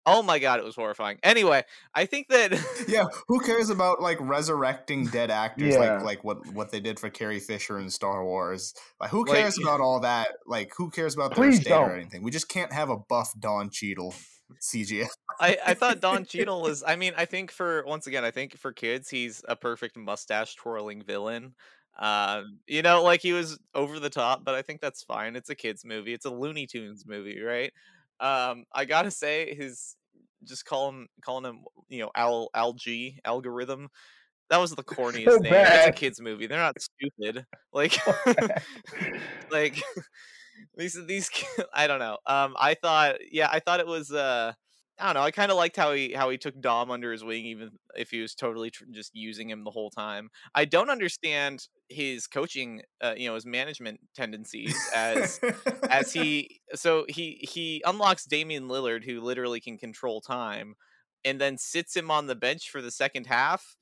Speaker 2: oh my god, it was horrifying. Anyway, I think that
Speaker 1: yeah, who cares about like resurrecting dead actors
Speaker 3: Yeah.
Speaker 1: like like what what they did for Carrie Fisher in Star Wars? Like who
Speaker 2: Like-
Speaker 1: cares about all that? Like who cares about their estate or anything? We just can't have a buff Don Cheadle CGI.
Speaker 2: I, I thought Don Cheadle was. I mean, I think for once again, I think for kids, he's a perfect mustache twirling villain. Um, you know, like he was over the top, but I think that's fine. It's a kids movie. It's a Looney Tunes movie, right? Um, I gotta say, his just call him calling him, you know, Al Alg algorithm. That was the corniest
Speaker 3: So
Speaker 2: thing. It's a kids movie. They're not stupid. Like, like these these I don't know. Um, I thought, yeah, I thought it was. Uh, I don't know. I kind of liked how he how he took Dom under his wing, even if he was totally tr- just using him the whole time. I don't understand his coaching, uh, you know, his management tendencies as as he so he he unlocks Damian Lillard, who literally can control time, and then sits him on the bench for the second half.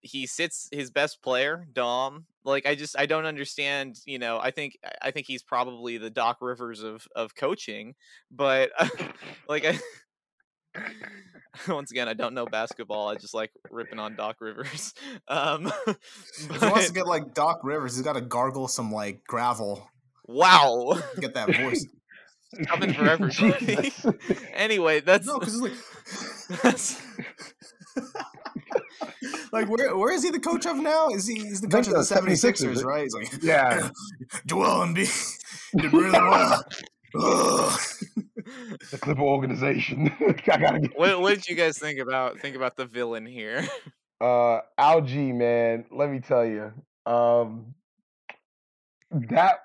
Speaker 2: He sits his best player, Dom. Like I just I don't understand. You know, I think I think he's probably the Doc Rivers of of coaching, but like I. Once again, I don't know basketball. I just like ripping on Doc Rivers. Um,
Speaker 1: if he wants to get like Doc Rivers, he's got to gargle some like gravel
Speaker 2: wow,
Speaker 1: get that voice.
Speaker 2: coming for everybody. Anyway, that's
Speaker 1: no, because it's
Speaker 2: that's
Speaker 1: like, like where where is he the coach of now? Is he he's the coach of the
Speaker 3: the 76ers,
Speaker 1: 76ers, right? He's like
Speaker 3: yeah,
Speaker 1: Joel Embiid did really well.
Speaker 3: The Clipper organization. I gotta get
Speaker 2: what, what did you guys think about think about the villain here?
Speaker 3: uh algae man let me tell you um that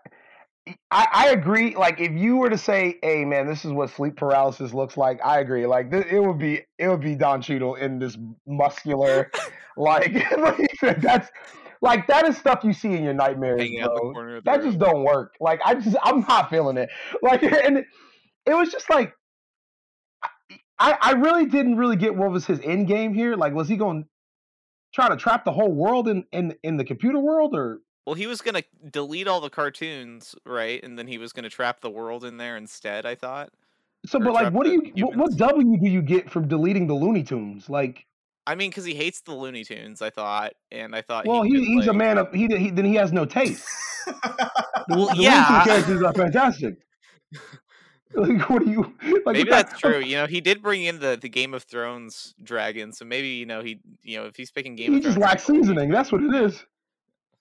Speaker 3: I, I agree like if you were to say hey man this is what sleep paralysis looks like i agree like th- it would be it would be don Cheadle in this muscular like like, that's like that is stuff you see in your nightmares
Speaker 2: Hanging out in the
Speaker 3: bro. that
Speaker 2: room.
Speaker 3: just don't work like i just i'm not feeling it like and it, it was just like I, I really didn't really get what was his end game here. Like, was he going to try to trap the whole world in, in, in the computer world, or
Speaker 2: Well, he was gonna delete all the cartoons, right? And then he was gonna trap the world in there instead. I thought.
Speaker 3: so?
Speaker 2: Or
Speaker 3: But like, what do you what, what. W do you get from deleting the Looney Tunes? Like,
Speaker 2: I mean, because he hates the Looney Tunes. I thought, and I thought.
Speaker 3: well,
Speaker 2: he,
Speaker 3: he's a man of he, he then he has no taste. The, the
Speaker 2: yeah.
Speaker 3: Looney Tunes characters are fantastic. Like, what do you like?
Speaker 2: maybe that's true. You know, he did bring in the, the Game of Thrones dragon, so maybe you know he you know if he's picking Game
Speaker 3: He
Speaker 2: of
Speaker 3: just
Speaker 2: Thrones,
Speaker 3: lacks seasoning. That's what it is.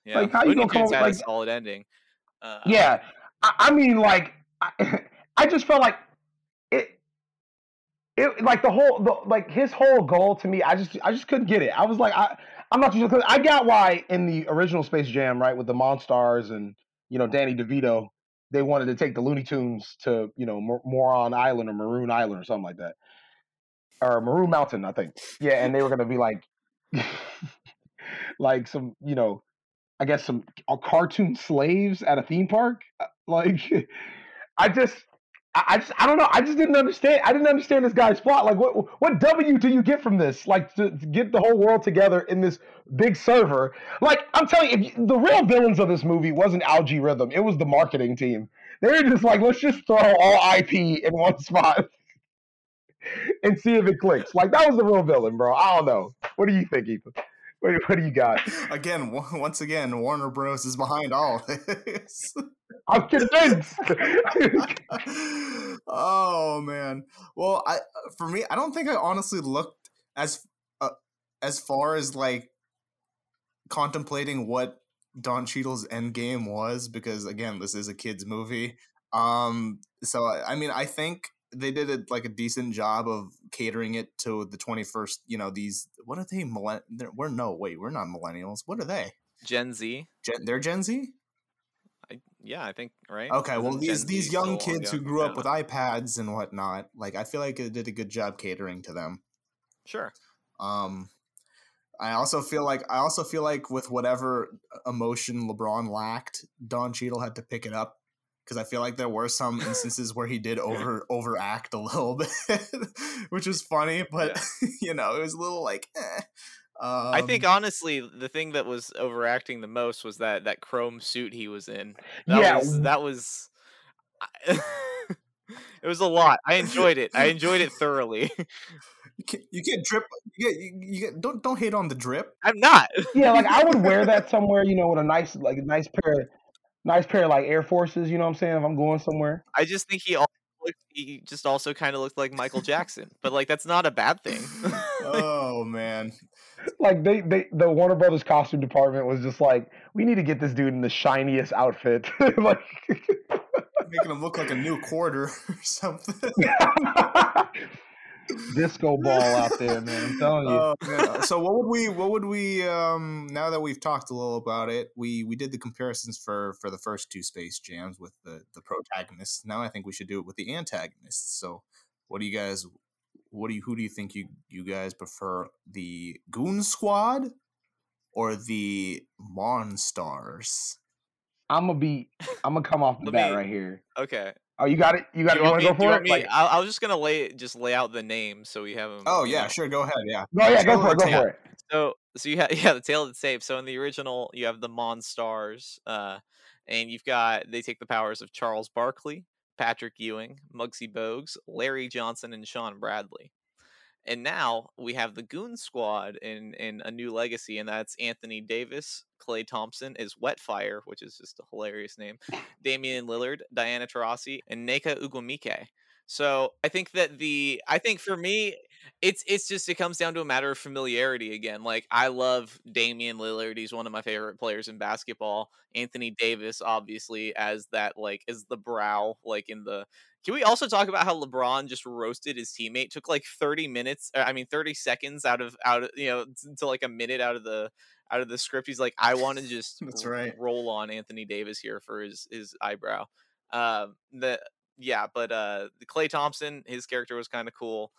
Speaker 2: Yeah,
Speaker 3: like, how you
Speaker 2: Looney
Speaker 3: gonna call it, like-
Speaker 2: a solid ending. Uh,
Speaker 3: Yeah, I, I mean, like, I, I just felt like. It like the whole the, like his whole goal to me. I just I just couldn't get it. I was like, I I'm not too sure. I got why in the original Space Jam, right, with the Monstars and you know Danny DeVito, they wanted to take the Looney Tunes to you know Mor- Moron Island or Maroon Island or something like that, or Maroon Mountain, I think. Yeah, and they were gonna be like, like some you know I guess some uh, cartoon slaves at a theme park. Uh, Like, I just, I, just, I don't know. I just didn't understand. I didn't understand this guy's plot. Like, what, what W do you get from this? Like, to, to get the whole world together in this big server. Like, I'm telling you, you, the real villains of this movie wasn't Al-G Rhythm. It was the marketing team. They were just like, let's just throw all IP in one spot and see if it clicks. Like, that was the real villain, bro. I don't know. What do you think, Ethan? Wait, what do you got?
Speaker 1: Again, once again, Warner Bros. is behind all this.
Speaker 3: I'm convinced.
Speaker 1: oh man. Well, I for me, I don't think I honestly looked as uh, as far as like contemplating what Don Cheadle's end game was because again, this is a kids movie. Um, so I I mean, I think they did a, like a decent job of catering it to the 21st. You know, these what are they? Millenn- we're no wait, we're not millennials. What are they?
Speaker 2: Gen Z.
Speaker 1: Gen- they're Gen Z.
Speaker 2: I, yeah, I think right.
Speaker 1: Okay, well these
Speaker 2: Gen
Speaker 1: these
Speaker 2: Z
Speaker 1: young
Speaker 2: still
Speaker 1: kids who grew up with iPads and whatnot, like I feel like it did a good job catering to them.
Speaker 2: Sure.
Speaker 1: Um, I also feel like I also feel like with whatever emotion LeBron lacked, Don Cheadle had to pick it up because I feel like there were some instances where he did over overact a little bit, which was funny, but you know it was a little like. Eh. Um,
Speaker 2: I think honestly, the thing that was overacting the most was that that chrome suit he was in. That
Speaker 3: Yeah,
Speaker 2: was that was. it was a lot. I enjoyed it. I enjoyed it thoroughly.
Speaker 1: you get, you get drip. You get, you, you get don't don't hate on the drip.
Speaker 2: I'm not.
Speaker 3: yeah, like I would wear that somewhere, you know, with a nice, like a nice pair, of, nice pair of like Air Forces. You know what I'm saying? If I'm going somewhere,
Speaker 2: I just think he also looked, he just also kind of looked like Michael Jackson, but like that's not a bad thing.
Speaker 1: oh man,
Speaker 3: like they, they, the Warner Brothers costume department was just like, we need to get this dude in the shiniest outfit, like.
Speaker 1: making him look like a new quarter or something.
Speaker 3: Disco ball out there, man. I'm telling you.
Speaker 1: Oh, man. So what would we what would we um now that we've talked a little about it, we we did the comparisons for for the first two space jams with the the protagonists. Now I think we should do it with the antagonists. So what do you guys what do you who do you think you you guys prefer the Goon Squad or the Monstars?
Speaker 3: I'm gonna be. I'm gonna come off the
Speaker 2: Let
Speaker 3: bat
Speaker 2: me-
Speaker 3: right here.
Speaker 2: okay.
Speaker 3: Oh, you got it. You got
Speaker 2: Do
Speaker 3: it.
Speaker 2: you
Speaker 3: You
Speaker 2: want
Speaker 3: want to go for it?
Speaker 2: me?
Speaker 3: Like,
Speaker 2: I'll, I'll just gonna lay just lay out the names so we have them.
Speaker 1: Oh yeah, sure, go ahead. Yeah.
Speaker 3: no, yeah, go
Speaker 1: Tell
Speaker 3: for it. Go
Speaker 1: tale.
Speaker 3: for it.
Speaker 2: So so you have yeah the tale of the tape. So in the original you have the Monstars, uh, and you've got they take the powers of Charles Barkley, Patrick Ewing, Muggsy Bogues, Larry Johnson, and Shawn Bradley. And now we have the Goon Squad in in a new legacy, and that's Anthony Davis, Klay Thompson is Wetfire, which is just a hilarious name, Damian Lillard, Diana Taurasi, and Nneka Ogwumike. So I think that the I think for me it's it's just it comes down to a matter of familiarity again. Like I love Damian Lillard; he's one of my favorite players in basketball. Anthony Davis, obviously, as that like as the brow, like in the. Can we also talk about how LeBron just roasted his teammate? Took like thirty minutes, uh, I mean thirty seconds out of out of you know to like a minute out of the out of the script. He's like, I want to just
Speaker 1: That's right.
Speaker 2: roll on Anthony Davis here for his his eyebrow. Um, the yeah, but uh, the Klay Thompson, his character was kind of cool.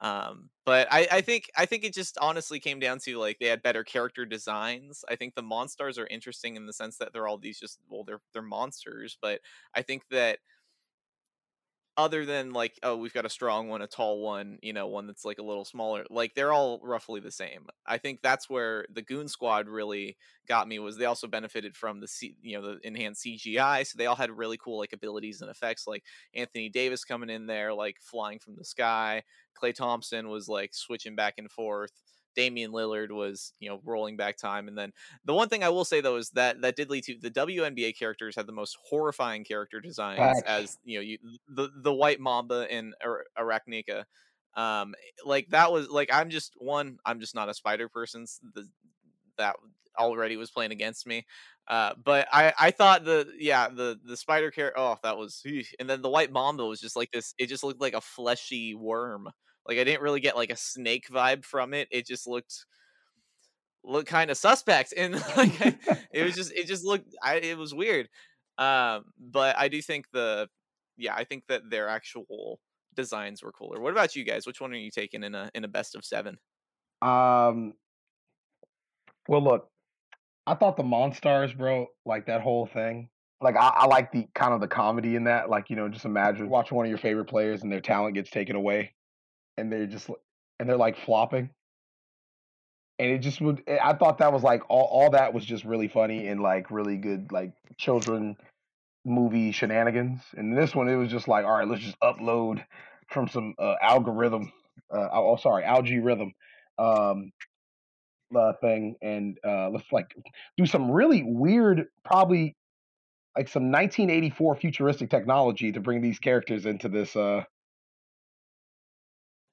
Speaker 2: Um, but I, I think I think it just honestly came down to like they had better character designs. I think the monsters are interesting in the sense that they're all these just well they're they're monsters, but I think that other than like oh we've got a strong one, a tall one, you know, one that's like a little smaller, like they're all roughly the same. I think that's where the Goon Squad really got me was they also benefited from the C, you know the enhanced CGI, so they all had really cool like abilities and effects like Anthony Davis coming in there like flying from the sky. Klay Thompson was like switching back and forth. Damian Lillard was, you know, rolling back time. And then the one thing I will say though is that that did lead to the WNBA characters had the most horrifying character designs as you know, you the the white mamba and Ar- Arachneka. Um, like that was like I'm just one, I'm just not a spider person. s- The, that already was playing against me. Uh, but I, I thought the yeah the the spider character oh that was and then the white mamba was just like this it just looked like a fleshy worm like I didn't really get like a snake vibe from it it just looked looked kind of suspect and like it was just it just looked I, it was weird um but I do think the yeah I think that their actual designs were cooler what about you guys which one are you taking in a in a best of seven
Speaker 3: Um. Well, look, I thought the Monstars, bro, like that whole thing. Like I, I like the kind of the comedy in that. Like you know, just imagine watching one of your favorite players and their talent gets taken away, and they're just and they're like flopping. And it just would. I thought that was like all. All that was just really funny and like really good, like children movie shenanigans. And this one, it was just like, all right, let's just upload from some uh, algorithm. Uh, oh, sorry, Al-G Rhythm. Um, uh, thing and uh, let's like do some really weird, probably like some 1984 futuristic technology to bring these characters into this. Uh,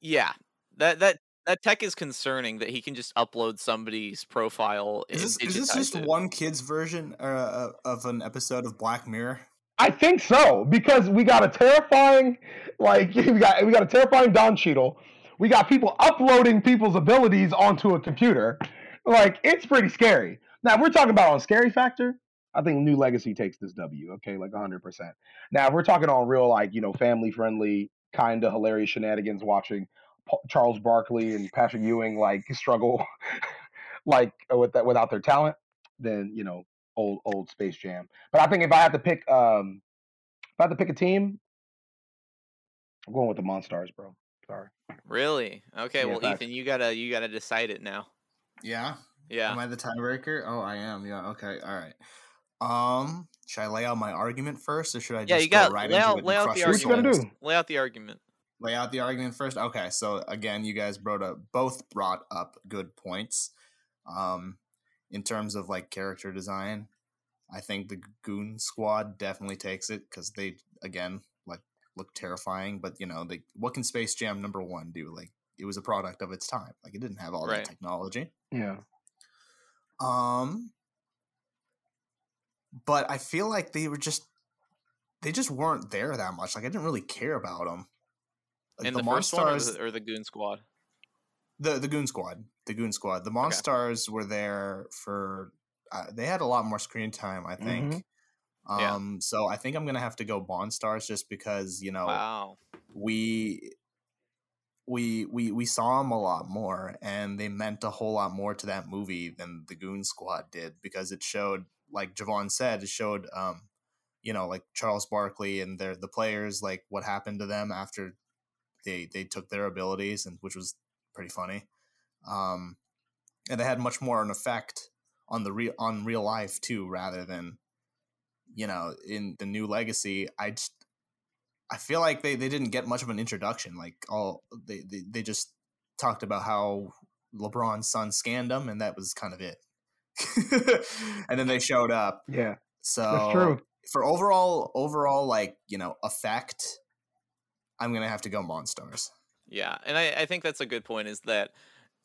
Speaker 2: Yeah, that that that tech is concerning that he can just upload somebody's profile
Speaker 1: Is this, is this just
Speaker 2: it.
Speaker 1: one kid's version uh, of an episode of Black Mirror?
Speaker 3: I think so because we got a terrifying, like we got we got a terrifying Don Cheadle. We got people uploading people's abilities onto a computer. Like it's pretty scary. Now if we're talking about on scary factor. I think New Legacy takes this W. Okay, like 100. percent Now if we're talking on real, like you know, family friendly, kind of hilarious shenanigans, watching Pa- Charles Barkley and Patrick Ewing like struggle, like with that without their talent, then you know, old old Space Jam. But I think if I had to pick, um, if I had to pick a team, I'm going with the Monstars, bro. Sorry.
Speaker 2: Really? Okay,
Speaker 3: Yeah,
Speaker 2: well,
Speaker 3: facts.
Speaker 2: Ethan, you gotta you gotta decide it now.
Speaker 1: Yeah.
Speaker 2: Yeah.
Speaker 1: Am I the tiebreaker? Oh, I am. Yeah. Okay. All right. Um, should I lay out my argument first, or should I just
Speaker 2: Yeah, you
Speaker 1: go
Speaker 2: got
Speaker 1: right
Speaker 2: lay
Speaker 1: into
Speaker 2: out,
Speaker 1: it
Speaker 2: lay out the
Speaker 1: your
Speaker 3: What you gotta
Speaker 2: argument.
Speaker 3: do?
Speaker 2: Lay out the argument.
Speaker 1: lay out the argument first. Okay, so again, you guys brought up both brought up good points. Um, in terms of like character design, I think the Goon Squad definitely takes it because they again like look terrifying. But you know, they what can Space Jam number one do? Like it was a product of its time. Like it didn't have all
Speaker 2: Right.
Speaker 1: that technology.
Speaker 3: Yeah.
Speaker 1: Um, but I feel like they were just they just weren't there that much. Like I didn't really care about them. Like,
Speaker 2: In the, first one or the, or the Goon Squad?
Speaker 1: the the Goon Squad, the Goon Squad, the Monstars were there for. Uh, they had a lot more screen time, I think.
Speaker 3: Mhm.
Speaker 2: Yeah.
Speaker 1: Um, so I think I'm gonna have to go Monstars just because you know
Speaker 2: Wow.
Speaker 1: we we we we saw them a lot more, and they meant a whole lot more to that movie than the Goon Squad did because it showed, like Javon said, it showed um, you know, like Charles Barkley and their the players, like what happened to them after they they took their abilities, and which was pretty funny. Um, and they had much more an effect on the real on real life too, rather than you know in the new legacy. I just I feel like they, they didn't get much of an introduction. Like all they, they they just talked about how LeBron's son scanned them, and that was kind of it. and then they showed up.
Speaker 3: Yeah.
Speaker 1: So
Speaker 3: That's true.
Speaker 1: for overall overall like you know effect, I'm gonna have to go Monstars.
Speaker 2: Yeah, and I, I think that's a good point. Is that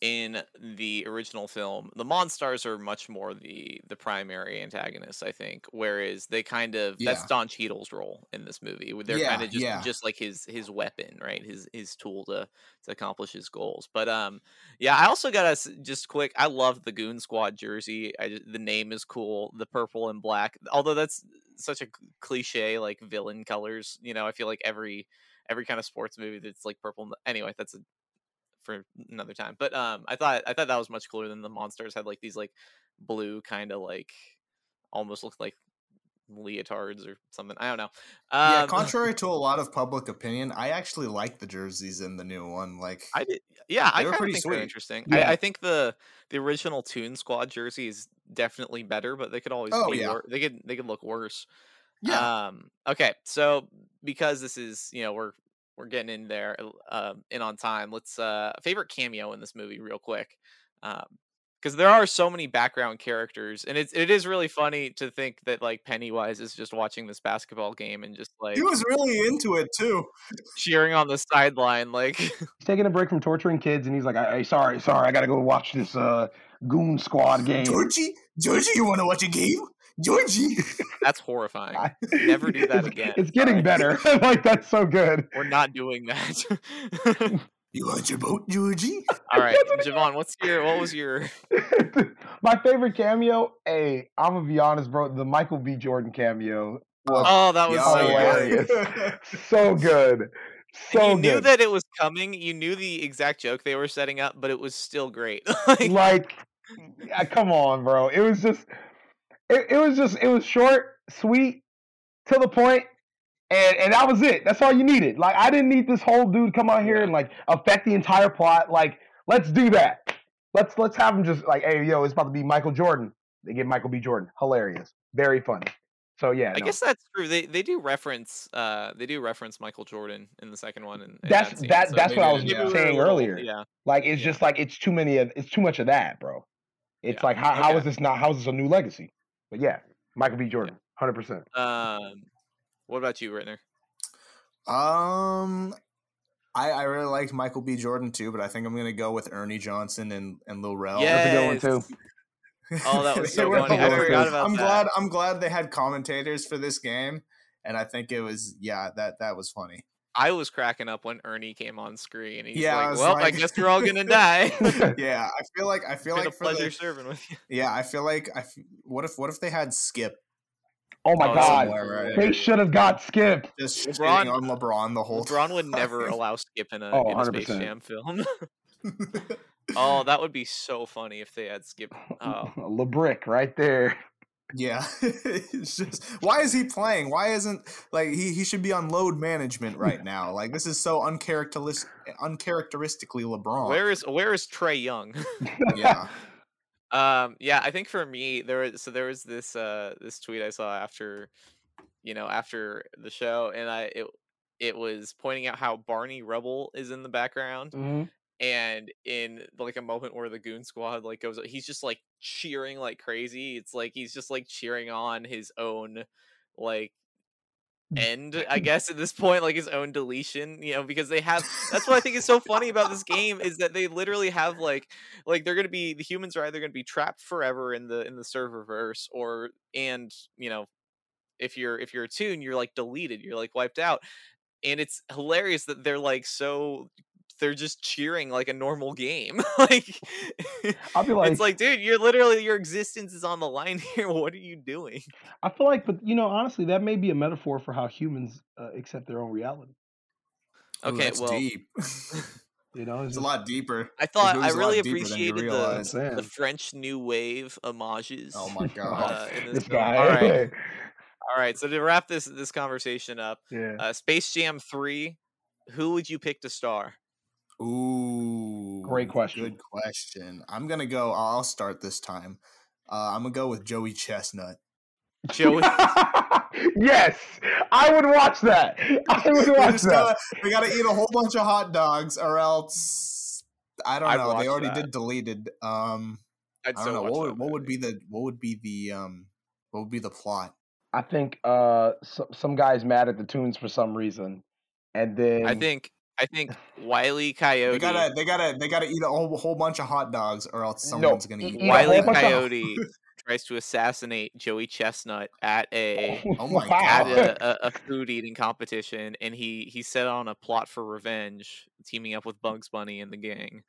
Speaker 2: in the original film, the Monstars are much more the the primary antagonists. I think, whereas they kind of that's Don Cheadle's role in this movie. They're
Speaker 1: Yeah,
Speaker 2: kind of just
Speaker 1: yeah.
Speaker 2: just like his his weapon, right? His his tool to to accomplish his goals. But um, yeah, I also got us just quick. I love the Goon Squad jersey. I just, the name is cool. The purple and black, although that's such a cliche like villain colors. You know, I feel like every every kind of sports movie that's like purple. Anyway, that's a for another time. But um, I thought I thought that was much cooler than the monsters had like these like blue kind of like almost looked like leotards or something. I don't know.
Speaker 1: yeah,
Speaker 2: Um,
Speaker 1: contrary to a lot of public opinion, I actually like the jerseys in the new one. Like,
Speaker 2: I did, yeah, I
Speaker 1: were pretty
Speaker 2: think
Speaker 1: sweet.
Speaker 2: interesting.
Speaker 3: Yeah.
Speaker 2: I, I think the the original Toon Squad jersey is definitely better, but they could always
Speaker 1: Oh,
Speaker 2: be
Speaker 1: yeah.
Speaker 2: wor- they could they could look worse.
Speaker 1: yeah,
Speaker 2: Um. Okay. So because this is you know we're we're getting in there um in on time. Let's uh favorite cameo in this movie real quick. Um. Because there are so many background characters, and it's it is really funny to think that like Pennywise is just watching this basketball game and just like
Speaker 1: he was really into it too.
Speaker 2: cheering on the sideline, like
Speaker 3: He's taking a break from torturing kids, and he's like, "I, I sorry, sorry, I gotta go watch this uh, Goon Squad game."
Speaker 1: Georgie, Georgie, you want to watch a game? Georgie.
Speaker 2: that's horrifying. Never do that
Speaker 3: it's,
Speaker 2: again.
Speaker 3: It's getting better. like that's so good.
Speaker 2: We're not doing that.
Speaker 1: You want your boat, Georgie?
Speaker 2: All right, Javon, what's your what was your
Speaker 3: My favorite cameo. Hey, I'm gonna be honest, bro. The Michael B. Jordan cameo
Speaker 2: Oh, that was so hilarious.
Speaker 3: so good,
Speaker 2: And
Speaker 3: so
Speaker 2: you knew that it was coming. You knew the exact joke they were setting up, but it was still great. like,
Speaker 3: like, yeah, come on, bro. It was just, it, it was just, it was short, sweet, to the point, and and that was it. That's all you needed. Like, I didn't need this whole dude come out here and like affect the entire plot. Like, let's do that. Let's let's have him just like, hey, yo, it's about to be Michael Jordan. They get Michael B. Jordan. Hilarious, very funny. So yeah,
Speaker 2: I
Speaker 3: no.
Speaker 2: guess that's true. They they do reference uh they do reference Michael Jordan in the second one. And
Speaker 3: That's- that- that's
Speaker 1: what I was
Speaker 2: maybe we were a
Speaker 3: saying
Speaker 2: little-
Speaker 3: earlier.
Speaker 2: Yeah,
Speaker 3: like it's
Speaker 2: yeah.
Speaker 3: just like it's too many of it's too much of that, bro. It's
Speaker 2: Yeah,
Speaker 3: like how how
Speaker 2: okay.
Speaker 3: is this not how is this a new legacy? But yeah, Michael B. Jordan, hundred percent.
Speaker 2: Um, what about you, Rittner?
Speaker 1: Um, I I really liked Michael B. Jordan too, but I think I'm gonna go with Ernie Johnson and and Lil Rel.
Speaker 2: Yeah.
Speaker 3: That's a good one too.
Speaker 2: Yes. Oh, that was so funny. I
Speaker 1: hilarious.
Speaker 2: forgot about
Speaker 1: I'm
Speaker 2: that.
Speaker 1: glad I'm glad they had commentators for this game, and I think it was yeah that that was funny.
Speaker 2: I was cracking up when Ernie came on screen. He's
Speaker 1: Yeah,
Speaker 2: like,
Speaker 1: was
Speaker 2: "Well, I guess we're all gonna die."
Speaker 1: yeah, I feel like I feel
Speaker 2: Been
Speaker 1: like
Speaker 2: a pleasure
Speaker 1: the,
Speaker 2: serving with you.
Speaker 1: yeah I feel like I f- what if what if they had Skip
Speaker 3: Oh my
Speaker 2: Oh,
Speaker 3: god,
Speaker 1: right?
Speaker 3: they should have got Skip.
Speaker 1: just
Speaker 2: LeBron-
Speaker 1: on LeBron the whole
Speaker 2: LeBron would never
Speaker 1: time.
Speaker 2: allow Skip in a,
Speaker 3: Oh,
Speaker 2: in a Space
Speaker 3: 100%.
Speaker 2: Jam film. oh, that would be so funny if they had Skip. Oh,
Speaker 3: LeBrick right there.
Speaker 1: Yeah, it's just why is he playing? Why isn't like he, he should be on load management right now? Like this is so uncharacteristic, uncharacteristically LeBron.
Speaker 2: where is where is Trae Young?
Speaker 1: yeah,
Speaker 2: Um, yeah, I think for me there was so there was this uh this tweet I saw after, you know, after the show, and I it it was pointing out how Barney Rubble is in the background,
Speaker 3: Mhm.
Speaker 2: and in like a moment where the Goon Squad like goes, he's just like cheering like crazy. It's like he's just like cheering on his own like mm, end i guess at this point like his own deletion you know because they have that's what i think is so funny about this game is that they literally have like like they're gonna be the humans are either gonna be trapped forever in the in the serververse or and you know if you're if you're a tune you're like deleted you're like wiped out and it's hilarious that they're like so they're just cheering like a normal game like
Speaker 3: I'll be like,
Speaker 2: it's like dude you're literally your existence is on the line here what are you doing
Speaker 3: I feel like, but you know, honestly, that may be a metaphor for how humans uh, accept their own reality.
Speaker 2: Okay
Speaker 1: that's
Speaker 2: well
Speaker 1: deep.
Speaker 3: You know,
Speaker 1: it's
Speaker 3: it's
Speaker 1: a lot deeper.
Speaker 2: I thought
Speaker 1: goes
Speaker 2: I
Speaker 1: a lot
Speaker 2: really
Speaker 1: deeper than you
Speaker 2: appreciated the, the French New Wave homages.
Speaker 1: Oh my
Speaker 2: uh,
Speaker 1: god!
Speaker 2: in this
Speaker 3: this guy.
Speaker 2: All right, all right. So to wrap this this conversation up,
Speaker 3: yeah.
Speaker 2: uh, Space Jam three. Who would you pick to star?
Speaker 1: Ooh,
Speaker 3: Great question.
Speaker 1: Good question. I'm gonna go. I'll start this time. Uh, I'm gonna go with Joey Chestnut.
Speaker 2: Joey.
Speaker 3: yes, I would watch that. I would watch
Speaker 1: just
Speaker 3: that.
Speaker 1: gotta, they gotta eat a whole bunch of hot dogs, or else I don't
Speaker 2: I'd
Speaker 1: know. They already
Speaker 2: that.
Speaker 1: did deleted. Um,
Speaker 2: I'd
Speaker 1: I don't know what would, what would be the what would be the um what would be the plot.
Speaker 3: I think uh, some some guy's mad at the tunes for some reason, and then
Speaker 2: I think I think Wiley Coyote.
Speaker 1: They gotta they gotta they gotta eat a whole, whole bunch of hot dogs, or else
Speaker 3: No,
Speaker 1: someone's gonna
Speaker 3: eat-
Speaker 1: eat.
Speaker 3: eat a
Speaker 1: one.
Speaker 2: Wiley Coyote tries to assassinate Joey Chestnut at a
Speaker 1: Oh my
Speaker 2: at
Speaker 1: God.
Speaker 2: a, a, food eating competition, and he he set on a plot for revenge, teaming up with Bugs Bunny and the gang.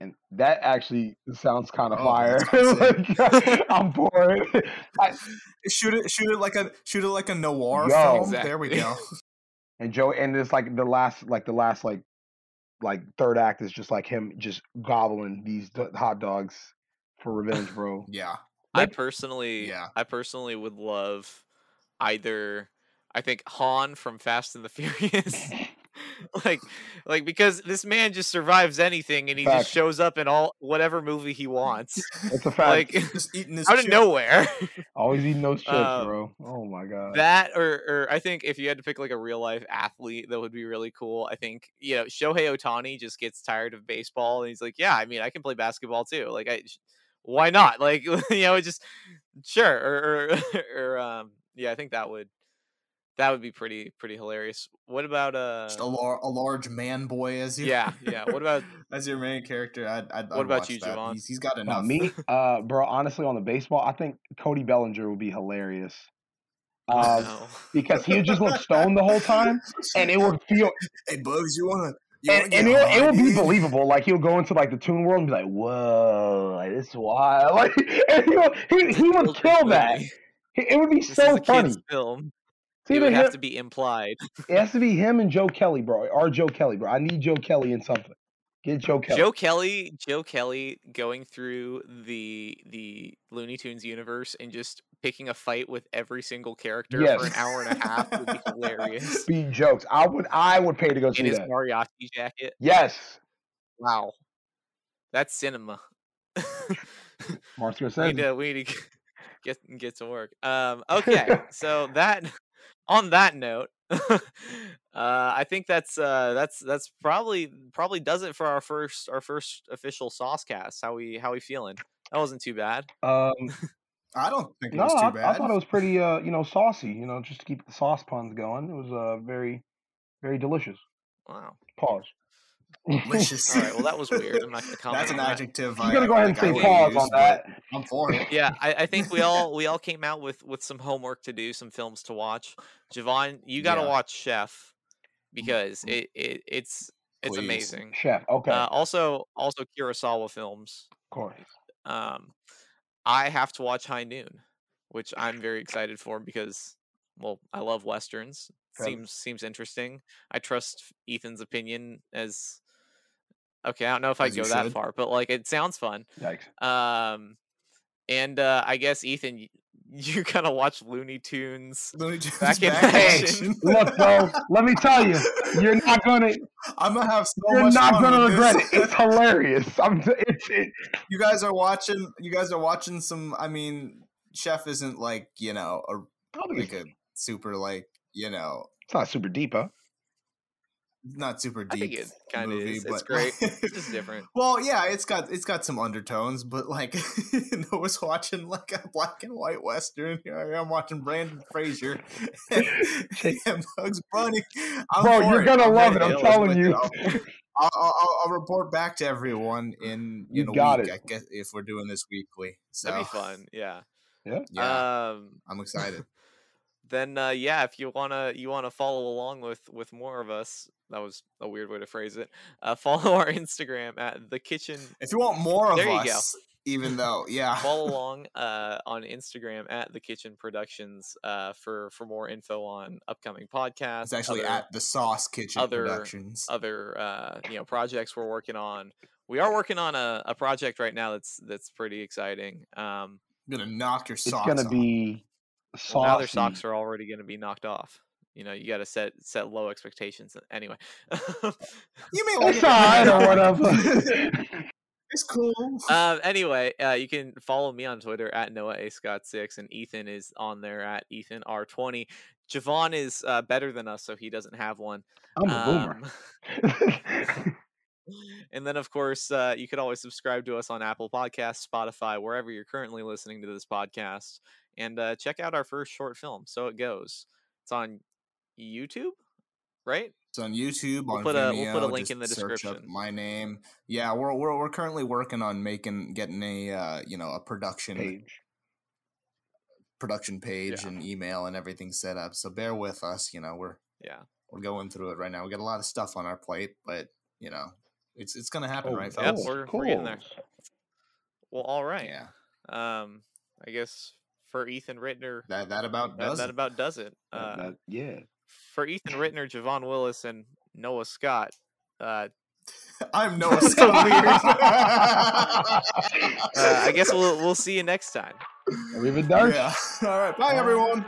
Speaker 3: and that actually sounds kind of
Speaker 1: Oh,
Speaker 3: fire. Like, I'm bored. I,
Speaker 1: Shoot it shoot it like a shoot it like a noir
Speaker 3: Yo.
Speaker 1: film. There we go.
Speaker 3: And Joe, and it's like the last, like the last, like like third act is just like him just gobbling these d- hot dogs for revenge, bro.
Speaker 1: yeah.
Speaker 2: I personally,
Speaker 1: Yeah.
Speaker 2: I personally would love either. I think Han from Fast and the Furious, like, like because this man just survives anything, and he
Speaker 3: Facts.
Speaker 2: just shows up in all whatever movie he wants,
Speaker 3: It's a fact.
Speaker 2: like
Speaker 1: Just eating this
Speaker 2: out of nowhere.
Speaker 3: Always eating those chips,
Speaker 2: Um,
Speaker 3: bro. Oh my god.
Speaker 2: that or, or I think if you had to pick like a real life athlete that would be really cool, I think you know Shohei Ohtani just gets tired of baseball and he's like, yeah, I mean, I can play basketball too. Like, I, why not? Like, you know, it just sure or, or or um, yeah, I think that would that would be pretty pretty hilarious. What about uh?
Speaker 1: Just a, lar- a large man boy as you.
Speaker 2: Yeah, yeah. What about
Speaker 1: as your main character? I'd, I'd,
Speaker 2: What
Speaker 1: I'd
Speaker 2: about
Speaker 1: watch
Speaker 2: you,
Speaker 1: that.
Speaker 2: Javon?
Speaker 1: He's, he's got
Speaker 3: Now,
Speaker 1: enough.
Speaker 3: me, uh, bro. Honestly, on the baseball, I think Cody Bellinger would be hilarious. Um,
Speaker 2: no.
Speaker 3: because he would just look stoned the whole time, and it would feel,
Speaker 1: Hey Bugs, you wanna? You
Speaker 3: and,
Speaker 1: wanna
Speaker 3: and it, it would be believable. Like he'll go into like the tune world and be like, "Whoa, like this is wild!" Like, and he would, he, he would kill that. It it would be
Speaker 2: This
Speaker 3: so
Speaker 2: a
Speaker 3: funny.
Speaker 2: kids film.
Speaker 3: It's
Speaker 2: It would have
Speaker 3: him-
Speaker 2: to be implied.
Speaker 3: it has to be him and Joe Kelly, bro, or Joe Kelly, bro. I need Joe Kelly in something. Get Joe Kelly.
Speaker 2: Joe Kelly, Joe Kelly going through the the Looney Tunes universe and just picking a fight with every single character
Speaker 3: Yes.
Speaker 2: for an hour and a half would be hilarious.
Speaker 3: Be jokes. I would I would pay to go
Speaker 2: In
Speaker 3: see
Speaker 2: his
Speaker 3: that.
Speaker 2: mariachi jacket.
Speaker 3: Yes,
Speaker 2: Wow. That's cinema.
Speaker 3: Martin
Speaker 2: we
Speaker 3: Scorsese.
Speaker 2: need to we need to get get to work. Um okay, so that on that note, uh I think that's uh that's that's probably probably does it for our first our first official Saucecast. How we how we feeling? That wasn't too bad.
Speaker 3: Um,
Speaker 1: I don't think it
Speaker 3: no,
Speaker 1: was too
Speaker 3: I,
Speaker 1: bad.
Speaker 3: I thought it was pretty, uh, you know, saucy. You know, just to keep the sauce puns going. It was uh, very, very delicious.
Speaker 2: Wow.
Speaker 3: Pause.
Speaker 1: Delicious.
Speaker 2: All right. Well, that was weird. I'm not gonna comment.
Speaker 1: That's an
Speaker 2: on that.
Speaker 1: adjective.
Speaker 3: I'm gonna go ahead and
Speaker 1: like, I
Speaker 3: say
Speaker 1: wouldn't
Speaker 3: pause
Speaker 1: use,
Speaker 3: on that.
Speaker 1: I'm for it.
Speaker 2: Yeah, I, I think we all we all came out with with some homework to do, some films to watch. Javon, you got to
Speaker 1: Yeah.
Speaker 2: watch Chef because it, it it's it's
Speaker 1: Please.
Speaker 2: amazing.
Speaker 3: Chef. Okay.
Speaker 2: Uh, also, also Kurosawa films.
Speaker 3: of course.
Speaker 2: Um, I have to watch High Noon, which I'm very excited for because, well, I love westerns. Seems seems interesting. I trust Ethan's opinion as. Okay, I don't know if I'd
Speaker 1: As you
Speaker 2: go that far, but like it sounds fun.
Speaker 3: Yikes.
Speaker 2: Um, and uh, I guess Ethan, you kind of watch Looney Tunes.
Speaker 1: Looney Tunes
Speaker 2: Back in action.
Speaker 1: action.
Speaker 3: Look, bro. let me tell you, you're not gonna,
Speaker 1: I'm gonna have so
Speaker 3: you're
Speaker 1: much
Speaker 3: not
Speaker 1: fun
Speaker 3: gonna
Speaker 1: with
Speaker 3: regret
Speaker 1: this.
Speaker 3: it. It's hilarious. I'm. t- It's. It,
Speaker 1: you guys are watching. You guys are watching some. I mean, Chef isn't like you know a
Speaker 3: I don't
Speaker 1: like a super like you know
Speaker 3: it's not super deep, huh?
Speaker 1: Not super deep.
Speaker 2: I
Speaker 1: deep
Speaker 2: think it kind of
Speaker 1: movie,
Speaker 2: is.
Speaker 1: but
Speaker 2: It's great. It's just different.
Speaker 1: Well, yeah, it's got it's got some undertones, but like Noah's watching like a black and white western. Here I am watching Brendan Fraser and Bugs Bunny. I'm
Speaker 3: Bro, you're gonna
Speaker 1: I'm
Speaker 3: love it. I'm
Speaker 1: to
Speaker 3: telling you.
Speaker 1: I'll, I'll, I'll report back to everyone in
Speaker 3: You
Speaker 1: in a
Speaker 3: got
Speaker 1: week.
Speaker 3: it.
Speaker 1: I guess if we're doing this weekly, so
Speaker 2: That'd be fun. Yeah.
Speaker 1: Yeah,
Speaker 2: Um.
Speaker 1: I'm excited.
Speaker 2: Then uh, yeah, if you wanna you wanna follow along with with more of us, that was a weird way to phrase it. Uh, follow our Instagram at the kitchen.
Speaker 1: If you want more of
Speaker 2: There you go.
Speaker 1: us, even though yeah,
Speaker 2: Follow along uh, on Instagram at the Kitchen Productions uh, for for more info on upcoming podcasts.
Speaker 1: it's actually
Speaker 2: other-
Speaker 1: at the Sauce Kitchen
Speaker 2: other-
Speaker 1: Productions.
Speaker 2: other uh, you know projects we're working on. We are working on a, a project right now that's that's pretty exciting. Um,
Speaker 1: I'm gonna knock your socks.
Speaker 3: It's
Speaker 1: socks
Speaker 3: gonna
Speaker 1: off.
Speaker 3: be saucy.
Speaker 2: well, now their socks are already going to be knocked off. You know, you got to set set low expectations. Anyway,
Speaker 1: You may like
Speaker 3: It's
Speaker 1: it.
Speaker 3: or whatever.
Speaker 1: It's cool.
Speaker 2: um, anyway, uh, you can follow me on Twitter at Noah A Scott six, and Ethan is on there at Ethan R twenty. Javon is uh, better than us, so he doesn't have one.
Speaker 3: I'm a
Speaker 2: Um,
Speaker 3: boomer.
Speaker 2: and then, of course, uh, you could always subscribe to us on Apple Podcasts, Spotify, wherever you're currently listening to this podcast, and uh, check out our first short film. So it goes. It's on YouTube, right?
Speaker 1: It's on YouTube.
Speaker 2: We'll
Speaker 1: on
Speaker 2: put a- we'll put a link in the description.
Speaker 1: my name. Yeah, we're, we're we're currently working on making getting a uh, you know a production
Speaker 3: Page.
Speaker 1: production page
Speaker 2: Yeah.
Speaker 1: and email and everything set up. So bear with us. You know we're
Speaker 2: Yeah.
Speaker 1: we're going through it right now. We got a lot of stuff on our plate, but you know it's it's gonna happen,
Speaker 3: Oh,
Speaker 1: right,
Speaker 2: Yep, we're- we're getting there. Well, all right.
Speaker 1: Yeah,
Speaker 2: Um, I guess for Ethan Rittner,
Speaker 1: that that about
Speaker 2: that,
Speaker 1: does
Speaker 2: that
Speaker 1: it.
Speaker 2: about does it. Uh,
Speaker 3: that- yeah.
Speaker 2: for Ethan Rittner, Javon Willis, and Noah Scott. Uh,
Speaker 1: I'm Noah Scott.
Speaker 2: weird. uh, I guess we'll we'll see you next time.
Speaker 3: We've Arrivederci.
Speaker 1: yeah. All right. Bye, everyone.